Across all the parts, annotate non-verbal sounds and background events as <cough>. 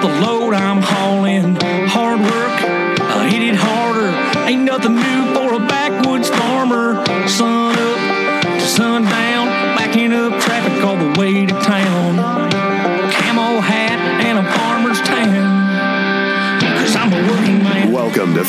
the load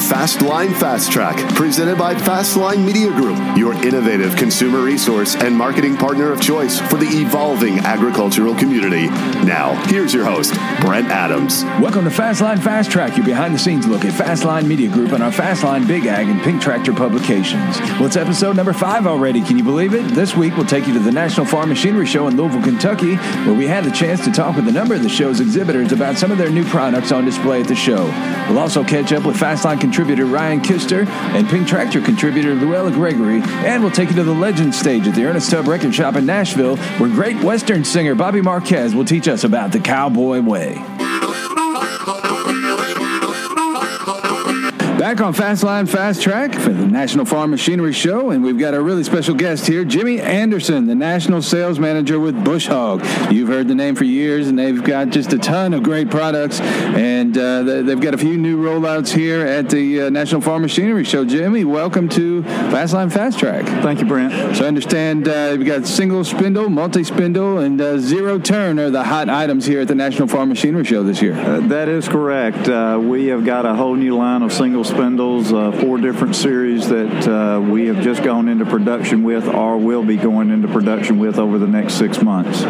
Fastline Fast Track, presented by Fastline Media Group, your innovative consumer resource and marketing partner of choice for the evolving agricultural community. Now, here's your host, Brent Adams. Welcome to Fastline Fast Track, your behind the scenes look at Fastline Media Group and our Fastline Big Ag and Pink Tractor publications. Well, it's episode number five already. Can you believe it? This week, we'll take you to the National Farm Machinery Show in Louisville, Kentucky, where we had the chance to talk with a number of the show's exhibitors about some of their new products on display at the show. We'll also catch up with Fastline contributor Ryan Kister and Pink Tractor contributor Luella Gregory, and we'll take you to the Legend stage at the Ernest Tubb Record Shop in Nashville, where great Western singer Bobby Marquez will teach us about the cowboy way. Back on Fastline Fast Track for the National Farm Machinery Show, and we've got a really special guest here, Jimmy Anderson, the National Sales Manager with Bush Hog. You've heard the name for years, and they've got just a ton of great products, and uh, they- they've got a few new rollouts here at the uh, National Farm Machinery Show. Jimmy, welcome to Fastline Fast Track. Thank you, Brent. So I understand uh, you've got single spindle, multi spindle, and uh, zero turn are the hot items here at the National Farm Machinery Show this year. Uh, that is correct. Uh, we have got a whole new line of single spindles, uh, four different series that uh, we have just gone into production with or will be going into production with over the next six months.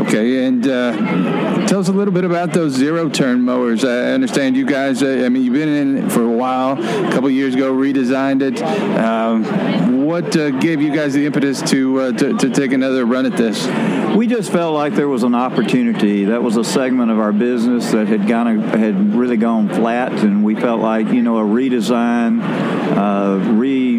Okay, and uh, tell us a little bit about those zero turn mowers. I understand you guys, uh, I mean, you've been in it for a while, a couple years ago, redesigned it. Um, what uh, gave you guys the impetus to, uh, to, to take another run at this? We just felt like there was an opportunity. That was a segment of our business that had gone had really gone flat, and we felt like you know redesign, uh, re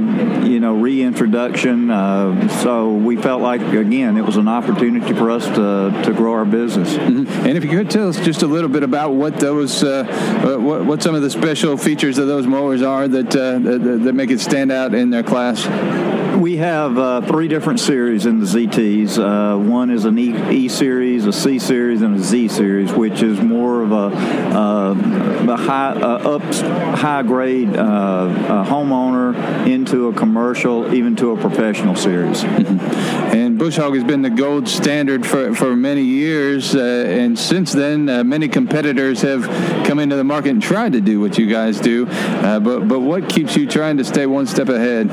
you know reintroduction. Uh, so we felt like again it was an opportunity for us to to grow our business. And if you could tell us just a little bit about what those, uh, uh, what, what some of the special features of those mowers are that, uh, that, that make it stand out in their class. We have uh, three different series in the ZTs. Uh, one is an e, e series, a C series, and a Z series, which is more of a, uh, a high uh, up high grade uh, homeowner into a commercial, even to a professional series. And Bush Hog has been the gold standard for, for many years. Uh, and since then, uh, many competitors have come into the market and tried to do what you guys do. Uh, but, but what keeps you trying to stay one step ahead?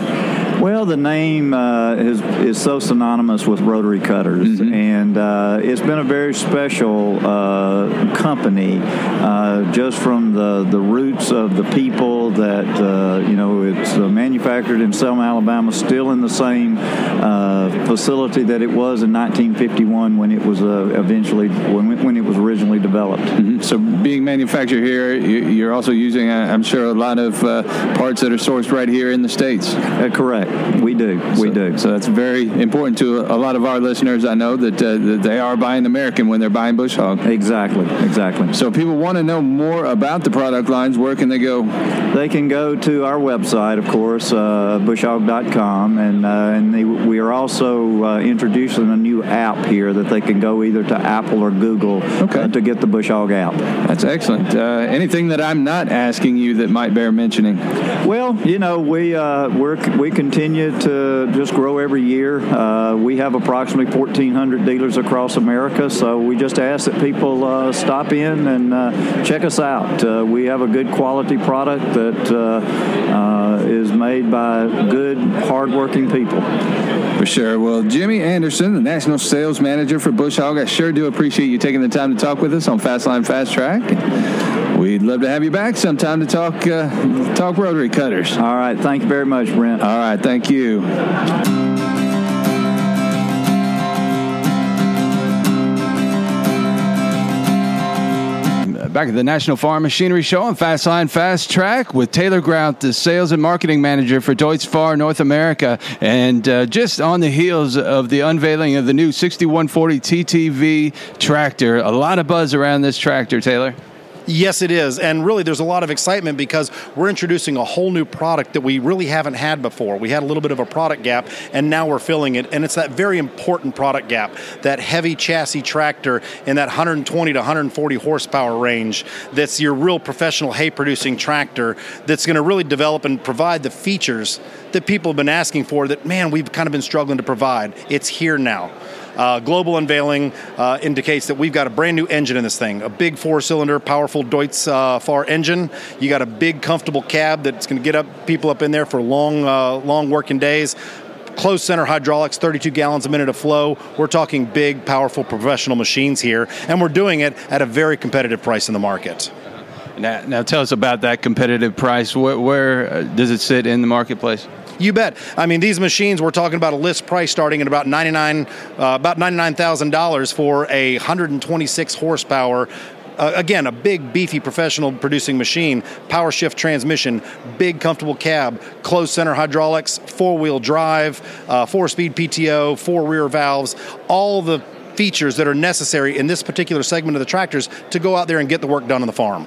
Well, the name uh, is, is so synonymous with rotary cutters, and uh, it's been a very special uh, company, uh, just from the, the roots of the people that uh, you know it's uh, manufactured in Selma, Alabama, still in the same uh, facility that it was in 1951 when it was uh, eventually when, when it was originally developed. So, being manufactured here, you- you're also using, I'm sure, a lot of uh, parts that are sourced right here in the States. Uh, correct, we do, we so, do. So, that's very important to a lot of our listeners. I know that, uh, that they are buying American when they're buying Bush Hog. Exactly, exactly. So, if people want to know more about the product lines, where can they go? They can go to our website, of course, uh, bushhog.com, and, uh, and they, we are also uh, introducing a new app here that they can go either to Apple or Google Okay. uh, to get the Bush Hog app. That's excellent. Uh, anything that I'm not asking you that might bear mentioning? Well, you know, we uh, we're, we continue to just grow every year. Uh, we have approximately 1,400 dealers across America, so we just ask that people uh, stop in and uh, check us out. Uh, we have a good quality product that uh, is made by good, hardworking people. For sure. Well, Jimmy Anderson, the National Sales Manager for Bush Hog, I sure do appreciate you taking the time to talk with us on Fastline Fast Track. We'd love to have you back sometime to talk uh, talk rotary cutters. All right, thank you very much, Brent. All right, thank you. Back at the National Farm Machinery Show on Fastline Fast Track with Taylor Grout, the Sales and Marketing Manager for Deutz Fahr North America. And uh, just on the heels of the unveiling of the new 6140 TTV tractor, a lot of buzz around this tractor, Taylor. Yes, it is. And really, there's a lot of excitement because we're introducing a whole new product that we really haven't had before. We had a little bit of a product gap, and now we're filling it. And it's that very important product gap that heavy chassis tractor in that 120 to 140 horsepower range that's your real professional hay producing tractor that's going to really develop and provide the features that people have been asking for that, man, we've kind of been struggling to provide. It's here now. Uh, global unveiling uh, indicates that we've got a brand new engine in this thing, a big four-cylinder, powerful Deutz uh, Fahr engine. You got a big, comfortable cab that's going to get up people up in there for long, uh, long working days. Closed center hydraulics, 32 gallons a minute of flow. We're talking big, powerful, professional machines here, and we're doing it at a very competitive price in the market. Now, now tell us about that competitive price. Where, where uh, does it sit in the marketplace? You bet. I mean, these machines we're talking about a list price starting at about ninety nine, uh, about ninety nine thousand dollars for a hundred and twenty six horsepower uh, again, a big, beefy, professional producing machine, power shift transmission, big, comfortable cab, closed center hydraulics, four wheel drive, uh, four speed PTO, four rear valves, all the features that are necessary in this particular segment of the tractors to go out there and get the work done on the farm.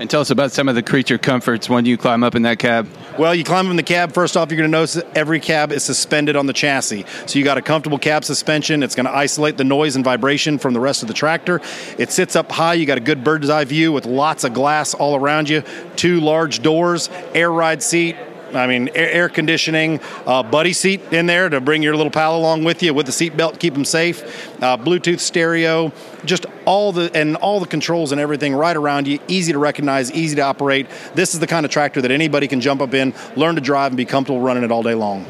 And tell us about some of the creature comforts when you climb up in that cab. Well, you climb up in the cab. First off, you're going to notice every cab is suspended on the chassis. So you got a comfortable cab suspension. It's going to isolate the noise and vibration from the rest of the tractor. It sits up high. You got a good bird's eye view with lots of glass all around you. Two large doors, air ride seat, I mean, air, conditioning, uh, buddy seat in there to bring your little pal along with you with the seat belt, keep them safe. Uh, Bluetooth stereo, just all the and all the controls and everything right around you, easy to recognize, easy to operate. This is the kind of tractor that anybody can jump up in, learn to drive, and be comfortable running it all day long.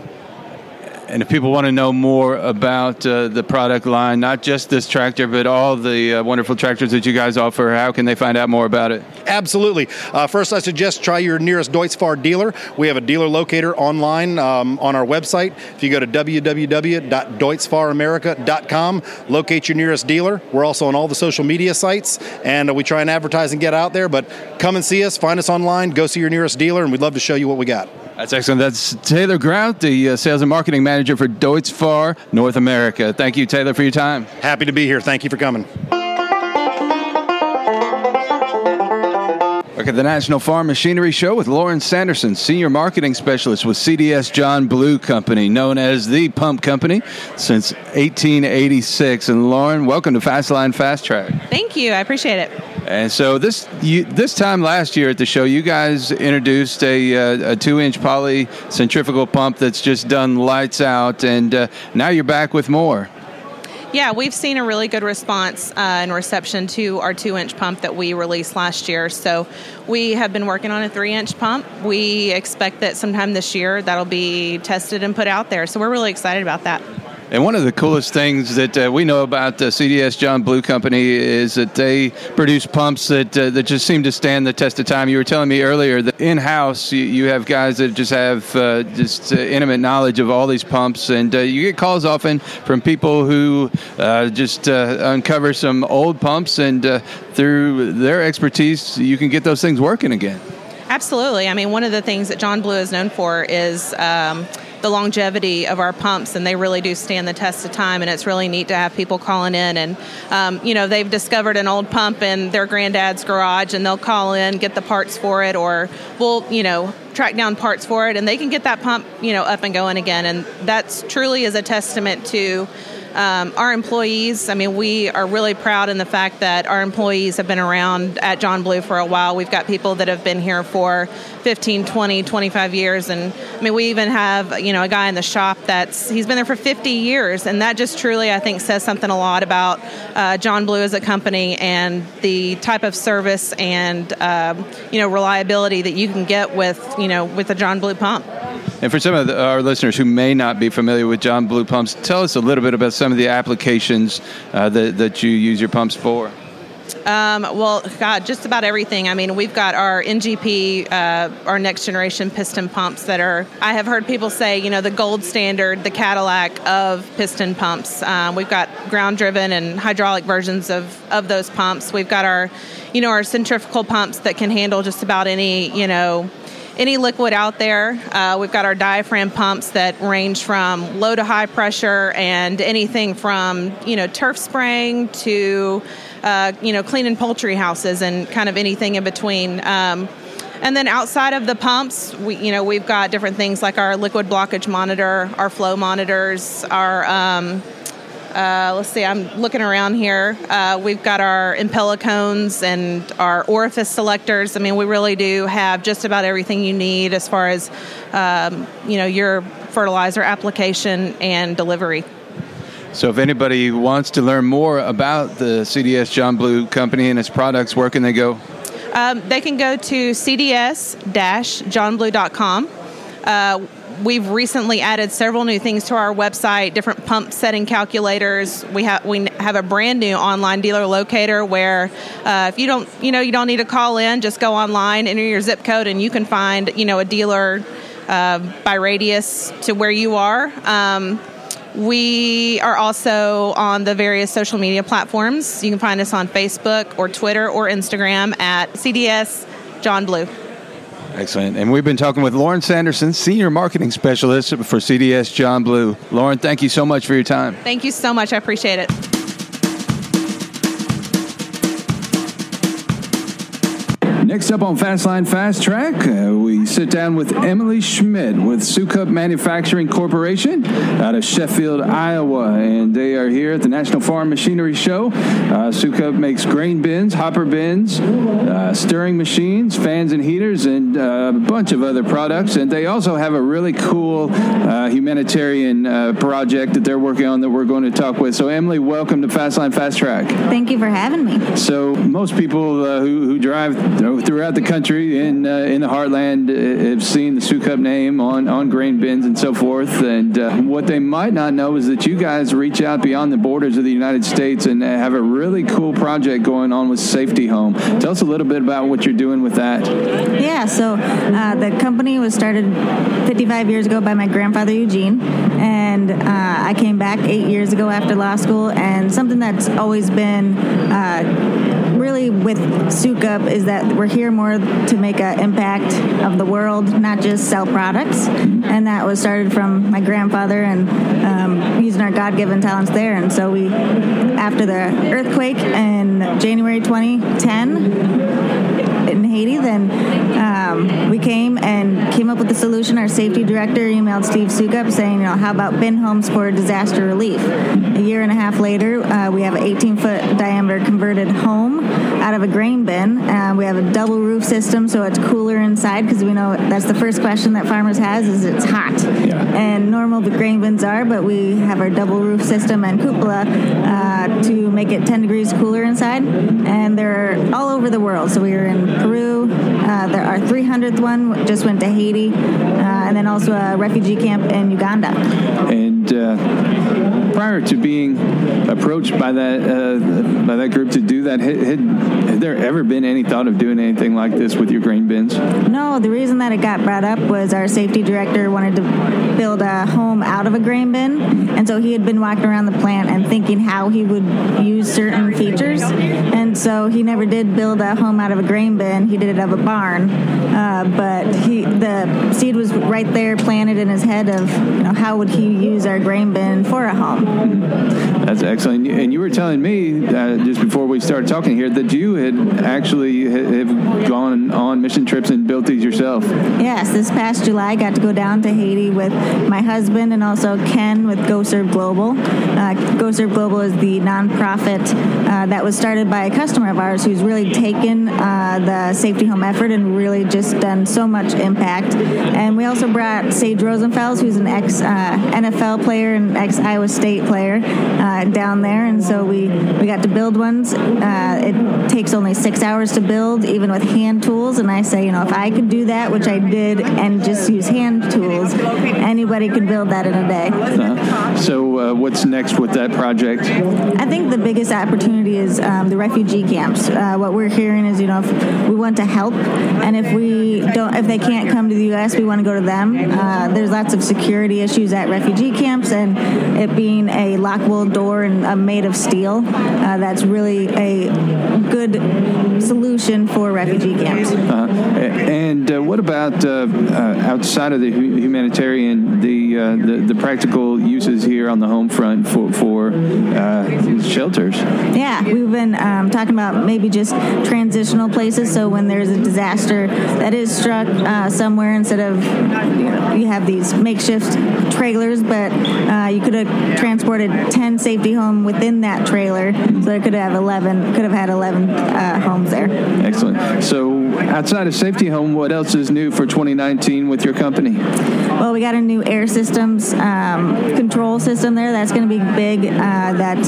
And if people want to know more about uh, the product line, not just this tractor, but all the uh, wonderful tractors that you guys offer, how can they find out more about it? Absolutely. Uh, first, I suggest try your nearest Deutz Fahr dealer. We have a dealer locator online um, on our website. If you go to www.deutzfahramerica.com, locate your nearest dealer. We're also on all the social media sites, and we try and advertise and get out there. But come and see us, find us online, go see your nearest dealer, and we'd love to show you what we got. That's excellent. That's Taylor Grout, the uh, sales and marketing manager for Deutz Fahr North America. Thank you, Taylor, for your time. Happy to be here. Thank you for coming. Okay, the National Farm Machinery Show with Lauren Sanderson, Senior Marketing Specialist with CDS John Blue Company, known as the Pump Company since 1886. And Lauren, welcome to Fastline Fast Track. Thank you. I appreciate it. And so this you, this time last year at the show, you guys introduced a, uh, a two inch poly centrifugal pump that's just done lights out, and uh, now you're back with more. Yeah, we've seen a really good response uh, and reception to our two inch pump that we released last year. So we have been working on a three inch pump. We expect that sometime this year that'll be tested and put out there. So we're really excited about that. And one of the coolest things that uh, we know about the CDS John Blue Company is that they produce pumps that uh, that just seem to stand the test of time. You were telling me earlier that in house you, you, have guys that just have uh, just uh, intimate knowledge of all these pumps, and uh, you get calls often from people who uh, just uncover some old pumps, and through their expertise, you can get those things working again. Absolutely. I mean, one of the things that John Blue is known for is. Um, the longevity of our pumps, and they really do stand the test of time. And it's really neat to have people calling in, and um, you know they've discovered an old pump in their granddad's garage, and they'll call in, get the parts for it, or we'll you know track down parts for it, and they can get that pump you know up and going again. And that's truly is a testament to um, our employees, I mean, we are really proud in the fact that our employees have been around at John Blue for a while. We've got people that have been here for 15, 20, 25 years. And I mean, we even have, you know, a guy in the shop that's, he's been there for 50 years. And that just truly, I think, says something a lot about uh, John Blue as a company and the type of service and, um, you know, reliability that you can get with, you know, with a John Blue pump. And for some of the, our listeners who may not be familiar with John Blue pumps, tell us a little bit about some of the applications uh, that, that you use your pumps for. Um, well, God, just about everything. I mean, we've got our NGP, uh, our next generation piston pumps that are, I have heard people say, you know, the gold standard, the Cadillac of piston pumps. Um, we've got ground driven and hydraulic versions of, of those pumps. We've got our, you know, our centrifugal pumps that can handle just about any, you know, any liquid out there. Uh, we've got our diaphragm pumps that range from low to high pressure and anything from you know turf spraying to uh, you know cleaning poultry houses and kind of anything in between. Um, and then outside of the pumps, we you know we've got different things like our liquid blockage monitor, our flow monitors, our um, uh, let's see, I'm looking around here. Uh, we've got our impeller cones and our orifice selectors. I mean, we really do have just about everything you need as far as, um, you know, your fertilizer application and delivery. So, if anybody wants to learn more about the CDS John Blue Company and its products, where can they go? Um, they can go to cds-johnblue.com. Uh, we've recently added several new things to our website different pump setting calculators we have we have a brand new online dealer locator where uh, if you don't you know you don't need to call in just go online enter your zip code and you can find you know a dealer uh, by radius to where you are um, we are also on the various social media platforms. You can find us on Facebook or Twitter or Instagram at CDS John Blue. Excellent. And we've been talking with Lauren Sanderson, Senior Marketing Specialist for CDS John Blue. Lauren, thank you so much for your time. Thank you so much. I appreciate it. Next up on Fastline Fast Track, uh, we sit down with Emily Schmidt with Sukup Manufacturing Corporation out of Sheffield, Iowa, and they are here at the National Farm Machinery Show. Uh, Sukup makes grain bins, hopper bins, uh, stirring machines, fans and heaters, and uh, a bunch of other products. And they also have a really cool uh, humanitarian uh, project that they're working on that we're going to talk with. So, Emily, welcome to Fastline Fast Track. Thank you for having me. So, most people who, who drive throughout the country in uh, in the heartland uh, have seen the Sukup name on, on grain bins and so forth. And uh, what they might not know is that you guys reach out beyond the borders of the United States and have a really cool project going on with Safety Home. Tell us a little bit about what you're doing with that. Yeah, so uh, the company was started 55 years ago by my grandfather Eugene, and uh, I came back eight years ago after law school. And something that's always been uh, really with Sukup is that we're here more to make an impact of the world, not just sell products. And that was started from my grandfather and um, using our God-given talents there. And so we, after the earthquake in January 2010 in Haiti, then um, we came and came up with the solution. Our safety director emailed Steve Sukup saying, you know, how about bin homes for disaster relief? A year and a half later, uh, we have an 18 foot diameter converted home out of a grain bin. Uh, we have a double roof system, so it's cooler inside because we know that's the first question that farmers has is it's hot. Yeah. And normal the grain bins are, but we have our double roof system and cupola uh, to make it 10 degrees cooler inside. And they're all over the world. So we were in Peru. Uh, there, our 300th one just went to Haiti, uh, and then also a refugee camp in Uganda. And uh, prior to being approached by that uh, by that group to do that, had, had, there ever been any thought of doing anything like this with your grain bins? No. The reason that it got brought up was our safety director wanted to build a home out of a grain bin, and so he had been walking around the plant and thinking how he would use certain features, and so he never did build a home out of a grain bin he did it out of a barn, uh, but he the seed was right there planted in his head of you know how would he use our grain bin for a home. That's excellent. And you were telling me uh, just before we started talking here that you had actually have gone on mission trips and built these yourself. Yes, this past July I got to go down to Haiti with my husband and also Ken with Go Serve Global. Uh, Go Serve Global is the nonprofit uh, that was started by a customer of ours who's really taken uh, the safety home effort and really just done so much impact. And we also brought Sage Rosenfels, who's an ex uh, NFL player and ex Iowa State player, uh, down there. And so we, we got to build ones. Uh, it takes only six hours to build, even with hand tools. And I say, you know, if I could do that, which I did, and just use hand tools, anybody could build that in a day. Uh, so, uh, what's next with that project? I think the biggest opportunity is um, the refugee camps. what we're hearing is, you know, if we want to help, and if we don't, if they can't come to the U.S., we want to go to them. Uh, there's lots of security issues at refugee camps, and it being a lockable door and uh, made of steel. Uh, that's really a good solution for refugee camps. Uh, and uh, what about uh, uh, outside of the hu- humanitarian, the, uh, the the practical uses here on the home front for for uh, shelters? Yeah, we've been um, talking about maybe just transitional places. So when there's a disaster that is struck uh, somewhere, instead of you, know, you have these makeshift trailers, but uh, you could have transported 10 safety home within that trailer, so it could have 11, could have had 11 uh, homes there. Excellent. So outside of safety home, what else is new for 2019 with your company? Well, we got a new air systems um, control system there. That's going to be big. Uh, that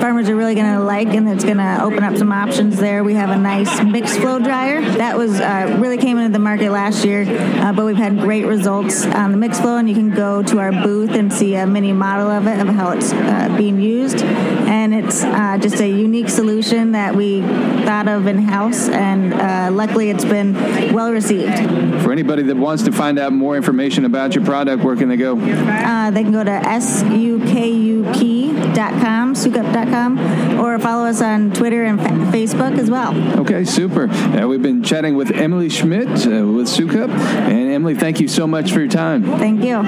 farmers are really going to like, and it's going to open up some options there. We have a nice mixed flow dryer that was uh, really came into the market last year, uh, but we've had great results on the mixed flow, and you can go to our booth and see a mini model of it of how it's uh, being used, and it's uh, just a unique solution that we thought of in house, and uh, luckily it's been well received. For anybody that wants to find out more information about your product, where can they go? Uh, they can go to sukup.com, sukup.com, or follow us on Twitter and fa- Facebook as well. Okay, super. Uh, we've been chatting with Emily Schmidt uh, with Sukup. And Emily, thank you so much for your time. Thank you.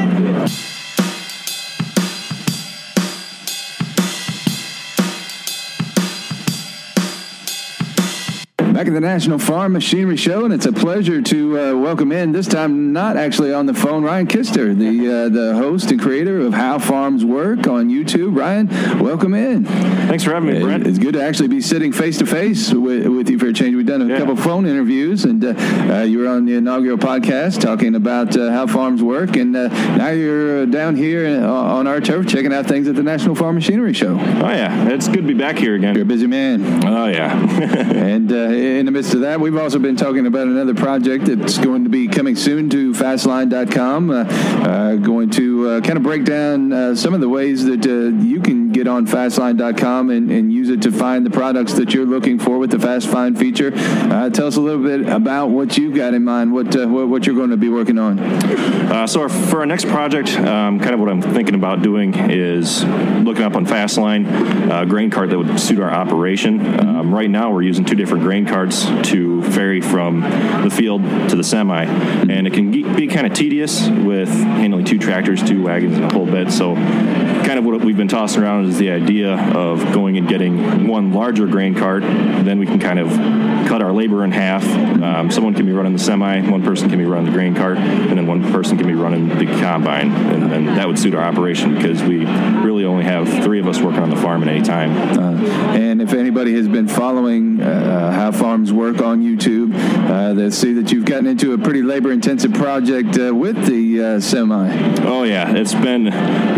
Back at the National Farm Machinery Show, and it's a pleasure to uh, welcome in, this time not actually on the phone, Ryan Kister, the uh, the host and creator of How Farms Work on YouTube. Ryan, welcome in. Thanks for having me, Brent. It's good to actually be sitting face to face with you for a change. We've done a Yeah. couple phone interviews, and uh, uh, you were on the inaugural podcast talking about uh, how farms work, and uh, now you're down here on our turf checking out things at the National Farm Machinery Show. Oh yeah, it's good to be back here again. You're a busy man. Oh yeah. <laughs> And uh, in the midst of that, we've also been talking about another project that's going to be coming soon to fastline.com. Uh, uh, going to uh, kind of break down uh, some of the ways that uh, you can get on fastline.com and, and use it to find the products that you're looking for with the Fast Find feature. Uh, tell us a little bit about what you've got in mind, what, what, what you're going to be working on. So our, for our next project, um, kind of what I'm thinking about doing is looking up on Fastline a grain cart that would suit our operation. Um, right now, we're using two different grain carts to ferry from the field to the semi, and it can be kind of tedious with handling two tractors, two wagons, and a whole bit. So, kind of what we've been tossing around is the idea of going and getting one larger grain cart. Then we can kind of cut our labor in half. Um, someone can be running the semi, one person can be running the grain cart, and then one person can be running the combine. And then that would suit our operation because we really only have three of us working on the farm at any time. Uh, and if anybody has been following uh, how farms work on YouTube, uh, they see that you've gotten into a pretty labor-intensive project uh, with the uh, semi. Oh yeah, it's been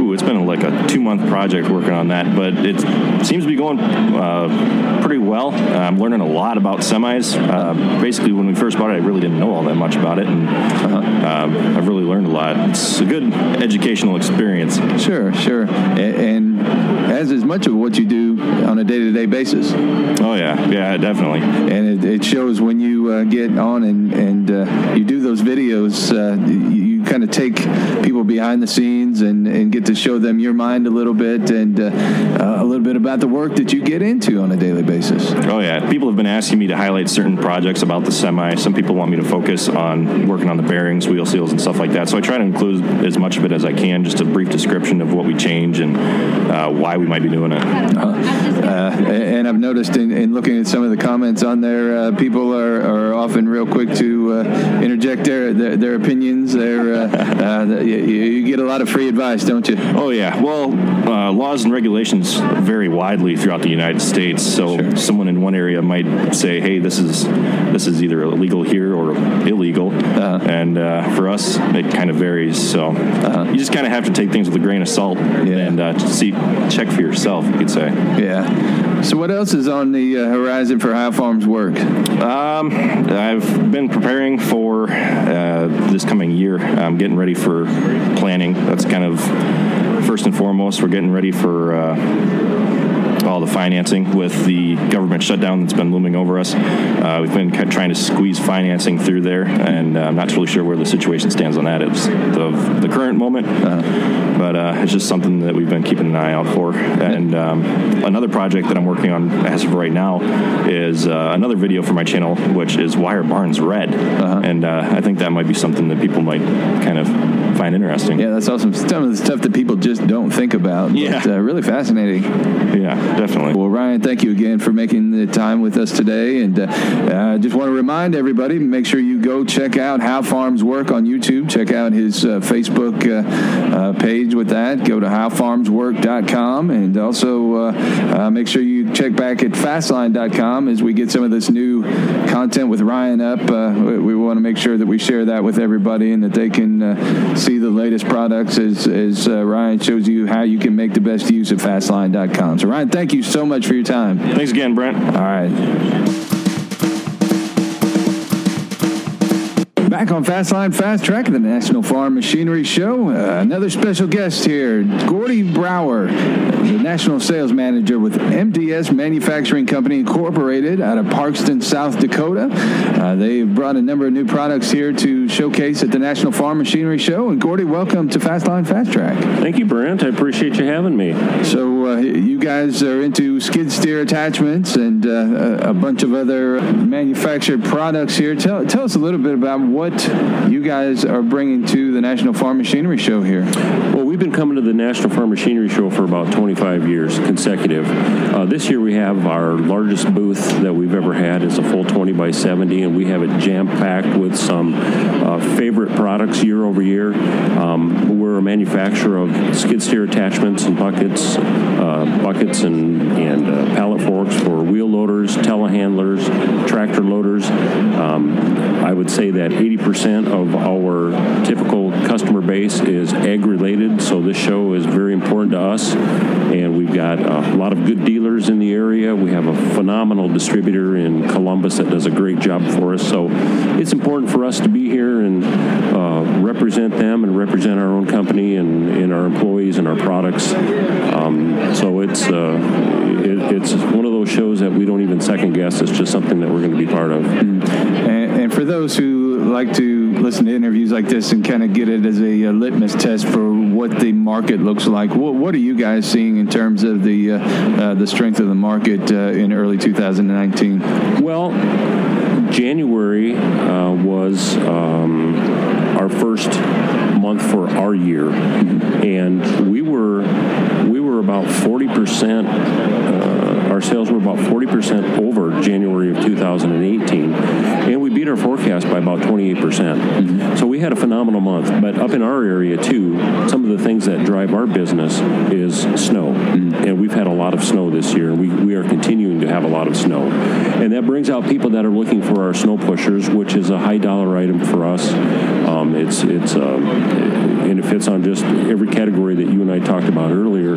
ooh, it's been like a two month project working on that, but it seems to be going uh, pretty well. I'm learning a lot about semis. Uh, basically, when we first bought it, I really didn't know all that much about it, and um, I've really learned a lot. It's a good educational experience. Sure, sure, A- and as is much of what you do on a day-to-day basis. Oh yeah, yeah, definitely. And it, it shows when you uh, get on and and uh, you do those videos. Uh, you kind of take people behind the scenes and, and get to show them your mind a little bit and uh, uh, a little bit about the work that you get into on a daily basis. Oh yeah, people have been asking me to highlight certain projects about the semi. Some people want me to focus on working on the bearings, wheel seals, and stuff like that. So I try to include as much of it as I can, just a brief description of what we change and uh, why we might be doing it. Uh, and I've noticed in, in looking at some of the comments on there, uh, people are, are often real quick to uh, interject their, their their opinions. Their uh, uh, you, you get a lot of free advice, don't you? Oh yeah. Well, uh, laws and regulations vary widely throughout the United States. So someone in one area might say, "Hey, this is this is either illegal here or illegal," and uh, for us, it kind of varies. So you just kind of have to take things with a grain of salt and uh, see, check for yourself. You could say. Yeah. So what else is on the uh, horizon for how farms work? Um, I've been preparing for uh, this coming year. I'm getting ready for planning. That's kind of first and foremost. We're getting ready for uh, all the financing with the government shutdown that's been looming over us. Uh, we've been trying to squeeze financing through there, and uh, I'm not really sure where the situation stands on that at the, the current moment. Uh-huh. But uh, it's just something that we've been keeping an eye out for. And um, another project that I'm working on as of right now is uh, another video for my channel, which is Why Are Barns Red? Uh-huh. And uh, I think that might be something that people might kind of find interesting. Yeah, that's awesome. Some of the stuff that people just don't think about. Yeah. But, uh, really fascinating. Yeah, definitely. Well, Ryan, thank you again for making the time with us today. And uh, I uh, just want to remind everybody make sure you go check out How Farms Work on YouTube. Check out his uh, Facebook uh, uh, page with that. Go to howfarmswork.com and also make sure you check back at fastline.com as we get some of this new content with Ryan up. Uh, we, we want to make sure that we share that with everybody and that they can uh, see the latest products as, as uh, Ryan shows you how you can make the best use of fastline.com. So, Ryan, thank you so much for your time. Thanks again, Brent. All right. Back on Fastline Fast Track, the National Farm Machinery Show. Uh, another special guest here, Gordy Brower, the National Sales Manager with MDS Manufacturing Company Incorporated out of Parkston, South Dakota. Uh, they've brought a number of new products here to showcase at the National Farm Machinery Show. And Gordy, welcome to Fastline Fast Track. Thank you, Brent. I appreciate you having me. So uh, you guys are into skid steer attachments and uh, a bunch of other manufactured products here. Tell, tell us a little bit about what what you guys are bringing to the National Farm Machinery Show here. Well, we've been coming to the National Farm Machinery Show for about 25 years consecutive. Uh, this year we have our largest booth that we've ever had. It's a full 20 by 70, and we have it jam packed with some uh, favorite products year over year. Um, we're a manufacturer of skid steer attachments and buckets, uh, buckets and, and uh, pallet forks for wheel loaders, telehandlers, tractor loaders. Um, I would say that 80% of our typical customer base is ag related, so this show is very important to us. And we've got a lot of good dealers in the area. We have a phenomenal distributor in Columbus that does a great job for us. So it's important for us to be here and uh, represent them and represent our own company and, and our employees and our products. Um, so it's uh, it, it's one of those shows that we don't even second guess. It's just something that we're going to be part of. Mm. And, and for those who like to listen to interviews like this and kind of get it as a, a litmus test for what the market looks like. What, what, are you guys seeing in terms of the uh, uh, the strength of the market uh, in early 2019? Well, January uh, was um, our first month for our year, and we were we were about 40 percent uh, our sales were about 40% over January of 2018, and we beat our forecast by about 28%. Mm-hmm. So we had a phenomenal month. But up in our area, too, some of the things that drive our business is snow. Mm-hmm. And we've had a lot of snow this year, we, we are continuing to have a lot of snow. And that brings out people that are looking for our snow pushers, which is a high dollar item for us. Um, it's, it's, um, and it fits on just every category that you and I talked about earlier.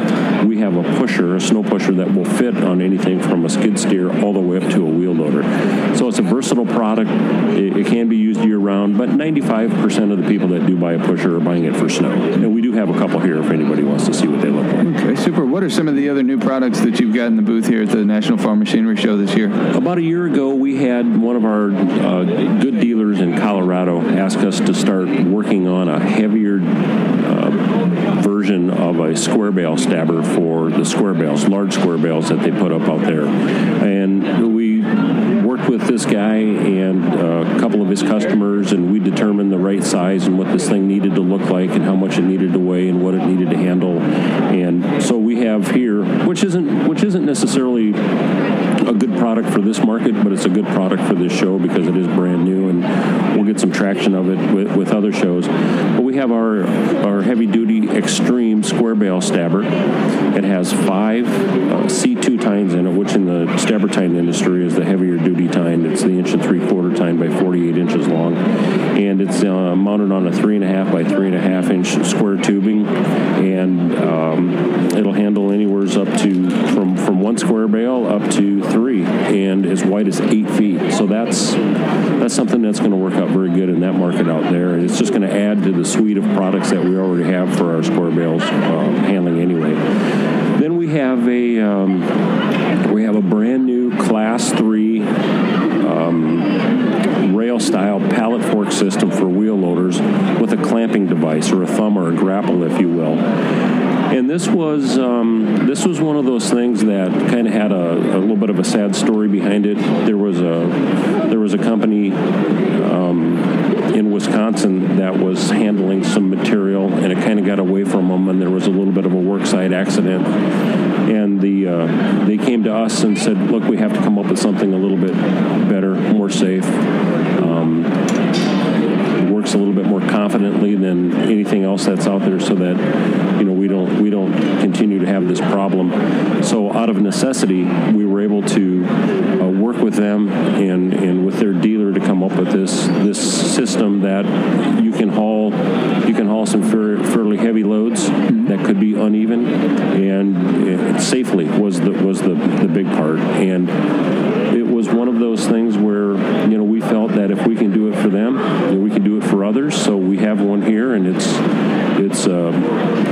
Have a pusher, a snow pusher that will fit on anything from a skid steer all the way up to a wheel loader. So it's a versatile product. It, it can be used year round, but 95% of the people that do buy a pusher are buying it for snow. And we do have a couple here if anybody wants to see what they look like. Okay, super. What are some of the other new products that you've got in the booth here at the National Farm Machinery Show this year? About a year ago, we had one of our uh, good dealers in Colorado ask us to start working on a heavier uh, version of a square bale stabber for the square bales, large square bales that they put up out there. And we worked with this guy and a couple of his customers, and we determined the right size and what this thing needed to look like and how much it needed to weigh and what it needed to handle. And so we have here, which isn't which isn't necessarily a good product for this market, but it's a good product for this show because it is brand new, and we'll get some traction of it with, with other shows. But we have our our heavy duty extreme square bale stabber. It has five uh, C2 tines in it, which in the stabber tine industry is the heavier duty tine. It's the inch and three quarter tine by 48 inches long, and it's uh, mounted on a three and a half by three and a half inch square tubing, and um, it'll handle anywhere up to from from one square bale up to three, and as wide as eight feet. So that's that's something that's going to work out very good in that market out there. And it's just going to add to the suite of products that we already have for our square bales uh, handling anyway. Then we have a um, we have a brand new Class Three um, rail style pallet fork system for wheel loaders with a clamping device or a thumb or a grapple, if you will. And this was um, this was one of those things that kind of had a, a, little bit of a sad story behind it. There was a there was a company um, in Wisconsin that was handling some material, and it kind of got away from them, and there was a little bit of a worksite accident. And the uh, they came to us and said, "Look, we have to come up with something a little bit better, more safe." Works a little bit more confidently than anything else that's out there, so that you know we don't we don't continue to have this problem. So out of necessity, we were able to uh, work with them and and with their dealer to come up with this this system that you can haul you can haul some fairly heavy loads that could be uneven and safely was the was the the big part and it was one of those things where you know we felt that if we can do it for them, we can do it for others. So we have one here, and it's it's a uh,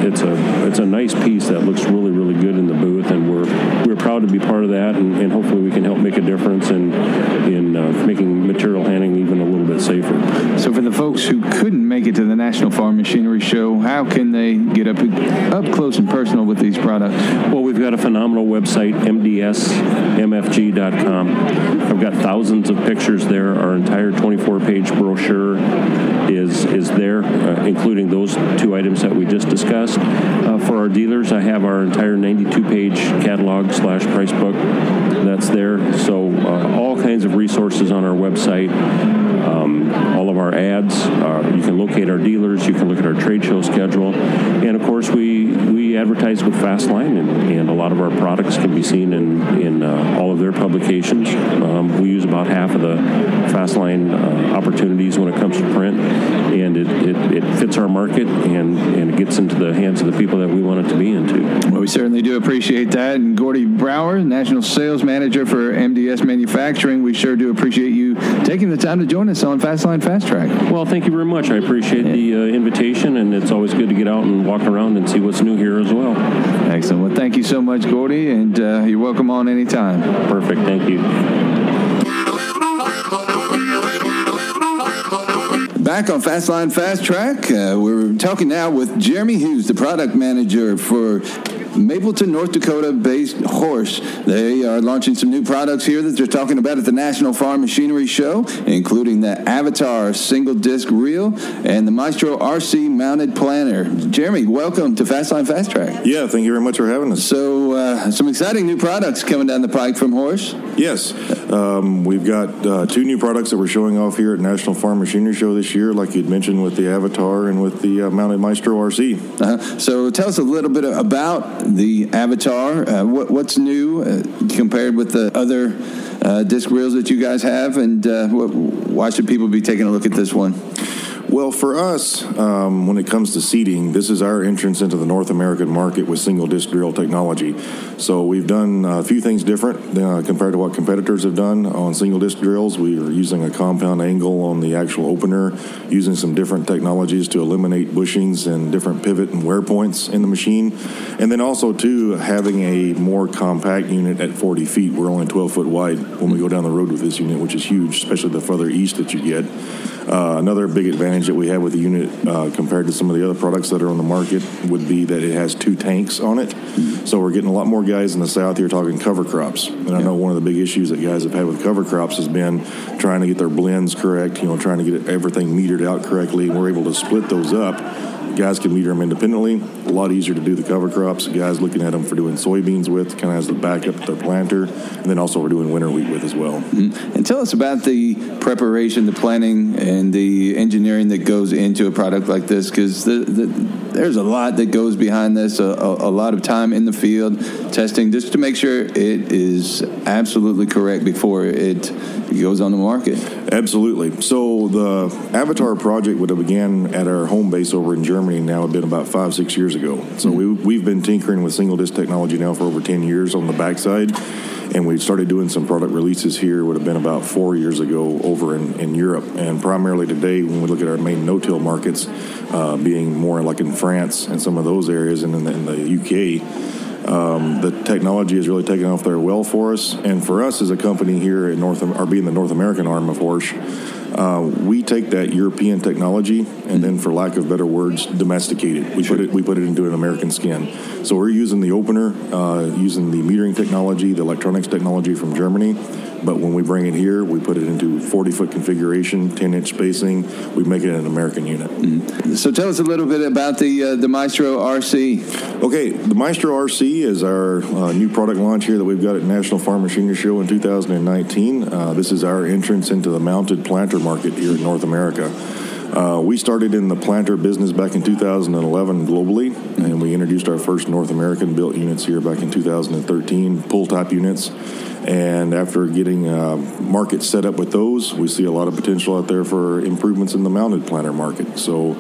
it's a it's a nice piece that looks really really good in the booth, and we're we're proud to be part of that, and, and hopefully we can help make a difference in in uh, making material handling even a little bit safer. So for the folks who couldn't make it to the National Farm Machinery Show, how can they get up up close and personal with these products? Well, we've got a phenomenal website, mdsmfg.com. I've got thousands of pictures there. Our entire 24-page brochure is is there, uh, including those two items that we just discussed. Uh, for our dealers, I have our entire 92-page catalog slash price book that's there. So uh, all kinds of resources on our website. Um, all of our ads. Uh, you can locate our dealers. You can look at our trade show schedule, and of course we we advertise with Fastline, and, and a lot of our products can be seen in in uh, all of their publications. Um, we use about half of the Fastline uh, opportunities when it comes to print, and it, it, it, fits our market and, and it gets into the hands of the people that we want it to be into. We certainly do appreciate that. And Gordy Brower, National Sales Manager for MDS Manufacturing, we sure do appreciate you taking the time to join us on Fastline Fast Track. Well, thank you very much. I appreciate the uh, invitation, and it's always good to get out and walk around and see what's new here as well. Excellent. Well, thank you so much, Gordy, and uh, you're welcome on anytime. Perfect. Thank you. Back on Fastline Fast Track, uh, we're talking now with Jeremy Hughes, the product manager for Mapleton, North Dakota based Horsch. They are launching some new products here that they're talking about at the National Farm Machinery Show, including the Avatar single disc drill and the Maestro RC mounted planter. Jeremy, welcome to Fastline Fast Track. Yeah, thank you very much for having us. So, uh, some exciting new products coming down the pike from Horsch. Yes, um, we've got uh, two new products that we're showing off here at National Farm Machinery Show this year, like you'd mentioned with the Avatar and with the uh, mounted Maestro RC. Uh-huh. So, tell us a little bit about the Avatar. Uh, what, what's new uh, compared with the other uh, disc drills that you guys have, and uh, what, why should people be taking a look at this one? Well, for us, um, when it comes to seeding, this is our entrance into the North American market with single disc drill technology. So we've done a few things different uh, compared to what competitors have done on single disc drills. We are using a compound angle on the actual opener, using some different technologies to eliminate bushings and different pivot and wear points in the machine. And then also, too, having a more compact unit at 40 feet. We're only 12 foot wide when we go down the road with this unit, which is huge, especially the further east that you get. Uh, another big advantage that we have with the unit uh, compared to some of the other products that are on the market would be that it has two tanks on it. So we're getting a lot more guys in the south here talking cover crops. And I know one of the big issues that guys have had with cover crops has been trying to get their blends correct, you know, trying to get everything metered out correctly. And we're able to split those up Guys can meter them independently. A lot easier to do the cover crops. Guys looking at them for doing soybeans with, kind of has the backup to their planter, and then also we're doing winter wheat with as well. Mm-hmm. And tell us about the preparation, the planning, and the engineering that goes into a product like this, because the, the, there's a lot that goes behind this. A, a, a lot of time in the field testing just to make sure it is absolutely correct before it goes on the market. Absolutely. So the Avatar project would have began at our home base over in Germany Germany now have been about five, six years ago. So we, we've been tinkering with single disc technology now for over 10 years on the backside. And we started doing some product releases here, would have been about four years ago over in, in Europe. And primarily today, when we look at our main no till markets, uh, being more like in France and some of those areas and in the, in the UK, Um, the technology has really taken off there well for us, and for us as a company here in North, or being the North American arm of Horsch, uh, we take that European technology and then, for lack of better words, domesticate it. We put it we put it into an American skin. So we're using the opener, uh, using the metering technology, the electronics technology from Germany. But when we bring it here, we put it into 40 foot configuration, 10 inch spacing. We make it an American unit. Mm-hmm. So tell us a little bit about the uh, the Maestro RC. Okay, the Maestro RC is our uh, new product launch here that we've got at National Farm Machinery Show in 2019. Uh, this is our entrance into the mounted planter market here in North America. Uh, we started in the planter business back in 2011 globally, and we introduced our first North American built units here back in 2013, pull type units. And after getting uh, markets set up with those, we see a lot of potential out there for improvements in the mounted planter market. So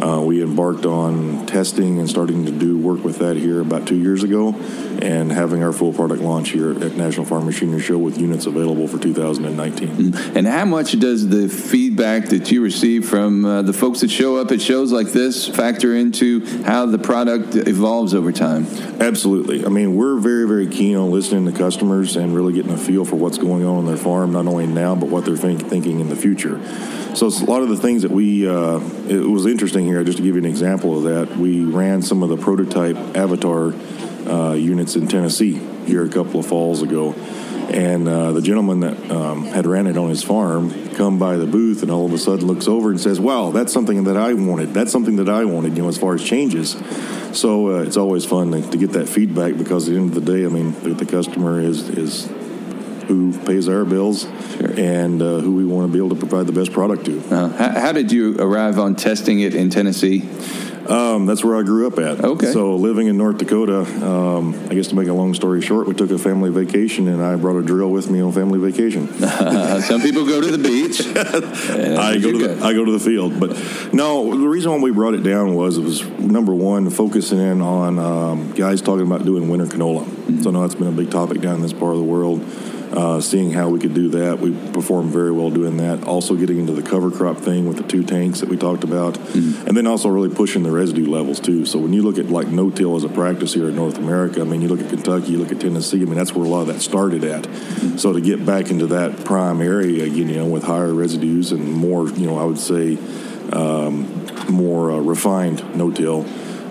uh, we embarked on testing and starting to do work with that here about two years ago and having our full product launch here at National Farm Machinery Show with units available for 2019. Mm-hmm. And how much does the feedback that you receive from uh, the folks that show up at shows like this factor into how the product evolves over time? Absolutely. I mean, we're very, very keen on listening to customers and really getting a feel for what's going on on their farm, not only now, but what they're think, thinking in the future. So it's a lot of the things that we, uh, it was interesting here, just to give you an example of that. We ran some of the prototype Avatar uh, units in Tennessee here a couple of falls ago. And uh, the gentleman that um, had ran it on his farm come by the booth and all of a sudden looks over and says, "Wow, that's something that I wanted. That's something that I wanted." You know, as far as changes. So uh, it's always fun to, to, get that feedback because at the end of the day, I mean, the, the customer is is who pays our bills sure. and uh, who we want to be able to provide the best product to. Uh, how, how, did you arrive on testing it in Tennessee? Um, that's where I grew up at. Okay. So living in North Dakota, um, I guess to make a long story short, we took a family vacation, and I brought a drill with me on family vacation. <laughs> Some people go to the beach. <laughs> I go to the, I go to the field, but no. The reason why we brought it down was it was number one focusing in on um, guys talking about doing winter canola. Mm-hmm. So I know that's been a big topic down in this part of the world uh, seeing how we could do that. We performed very well doing that. Also, getting into the cover crop thing with the two tanks that we talked about, mm-hmm. and then also really pushing the residue levels too. So when you look at like no-till as a practice here in North America, I mean, you look at Kentucky, you look at Tennessee. I mean, that's where a lot of that started at. Mm-hmm. So to get back into that prime area again, you know, with higher residues and more, you know, I would say um, more uh, refined no-till.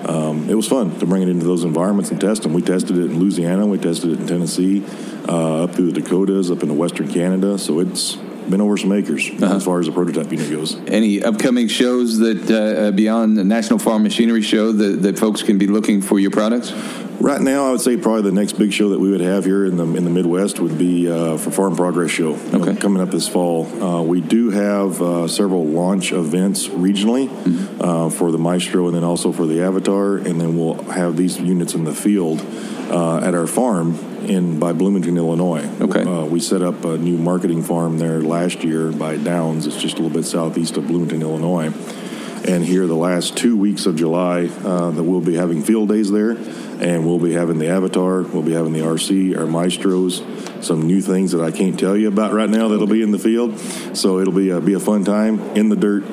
Um, it was fun to bring it into those environments and test them. We tested it in Louisiana, we tested it in Tennessee, uh, up through the Dakotas, up into Western Canada. So it's been over some acres uh-huh. as far as the prototype unit goes. Any upcoming shows that uh, uh, beyond the National Farm Machinery Show that, that folks can be looking for your products? Right now, I would say probably the next big show that we would have here in the in the Midwest would be uh, for Farm Progress Show. Okay. Know, coming up this fall, uh, we do have uh, several launch events regionally mm-hmm. Uh, for the Maestro, and then also for the Avatar, and then we'll have these units in the field uh, at our farm in by Bloomington, Illinois. Okay. Uh, we set up a new marketing farm there last year by Downs. It's just a little bit southeast of Bloomington, Illinois. And here, the last two weeks of July, that we'll be having field days there and we'll be having the Avatar, we'll be having the RC, our Maestros, some new things that I can't tell you about right now that'll be in the field. So it'll be a, be a fun time in the dirt,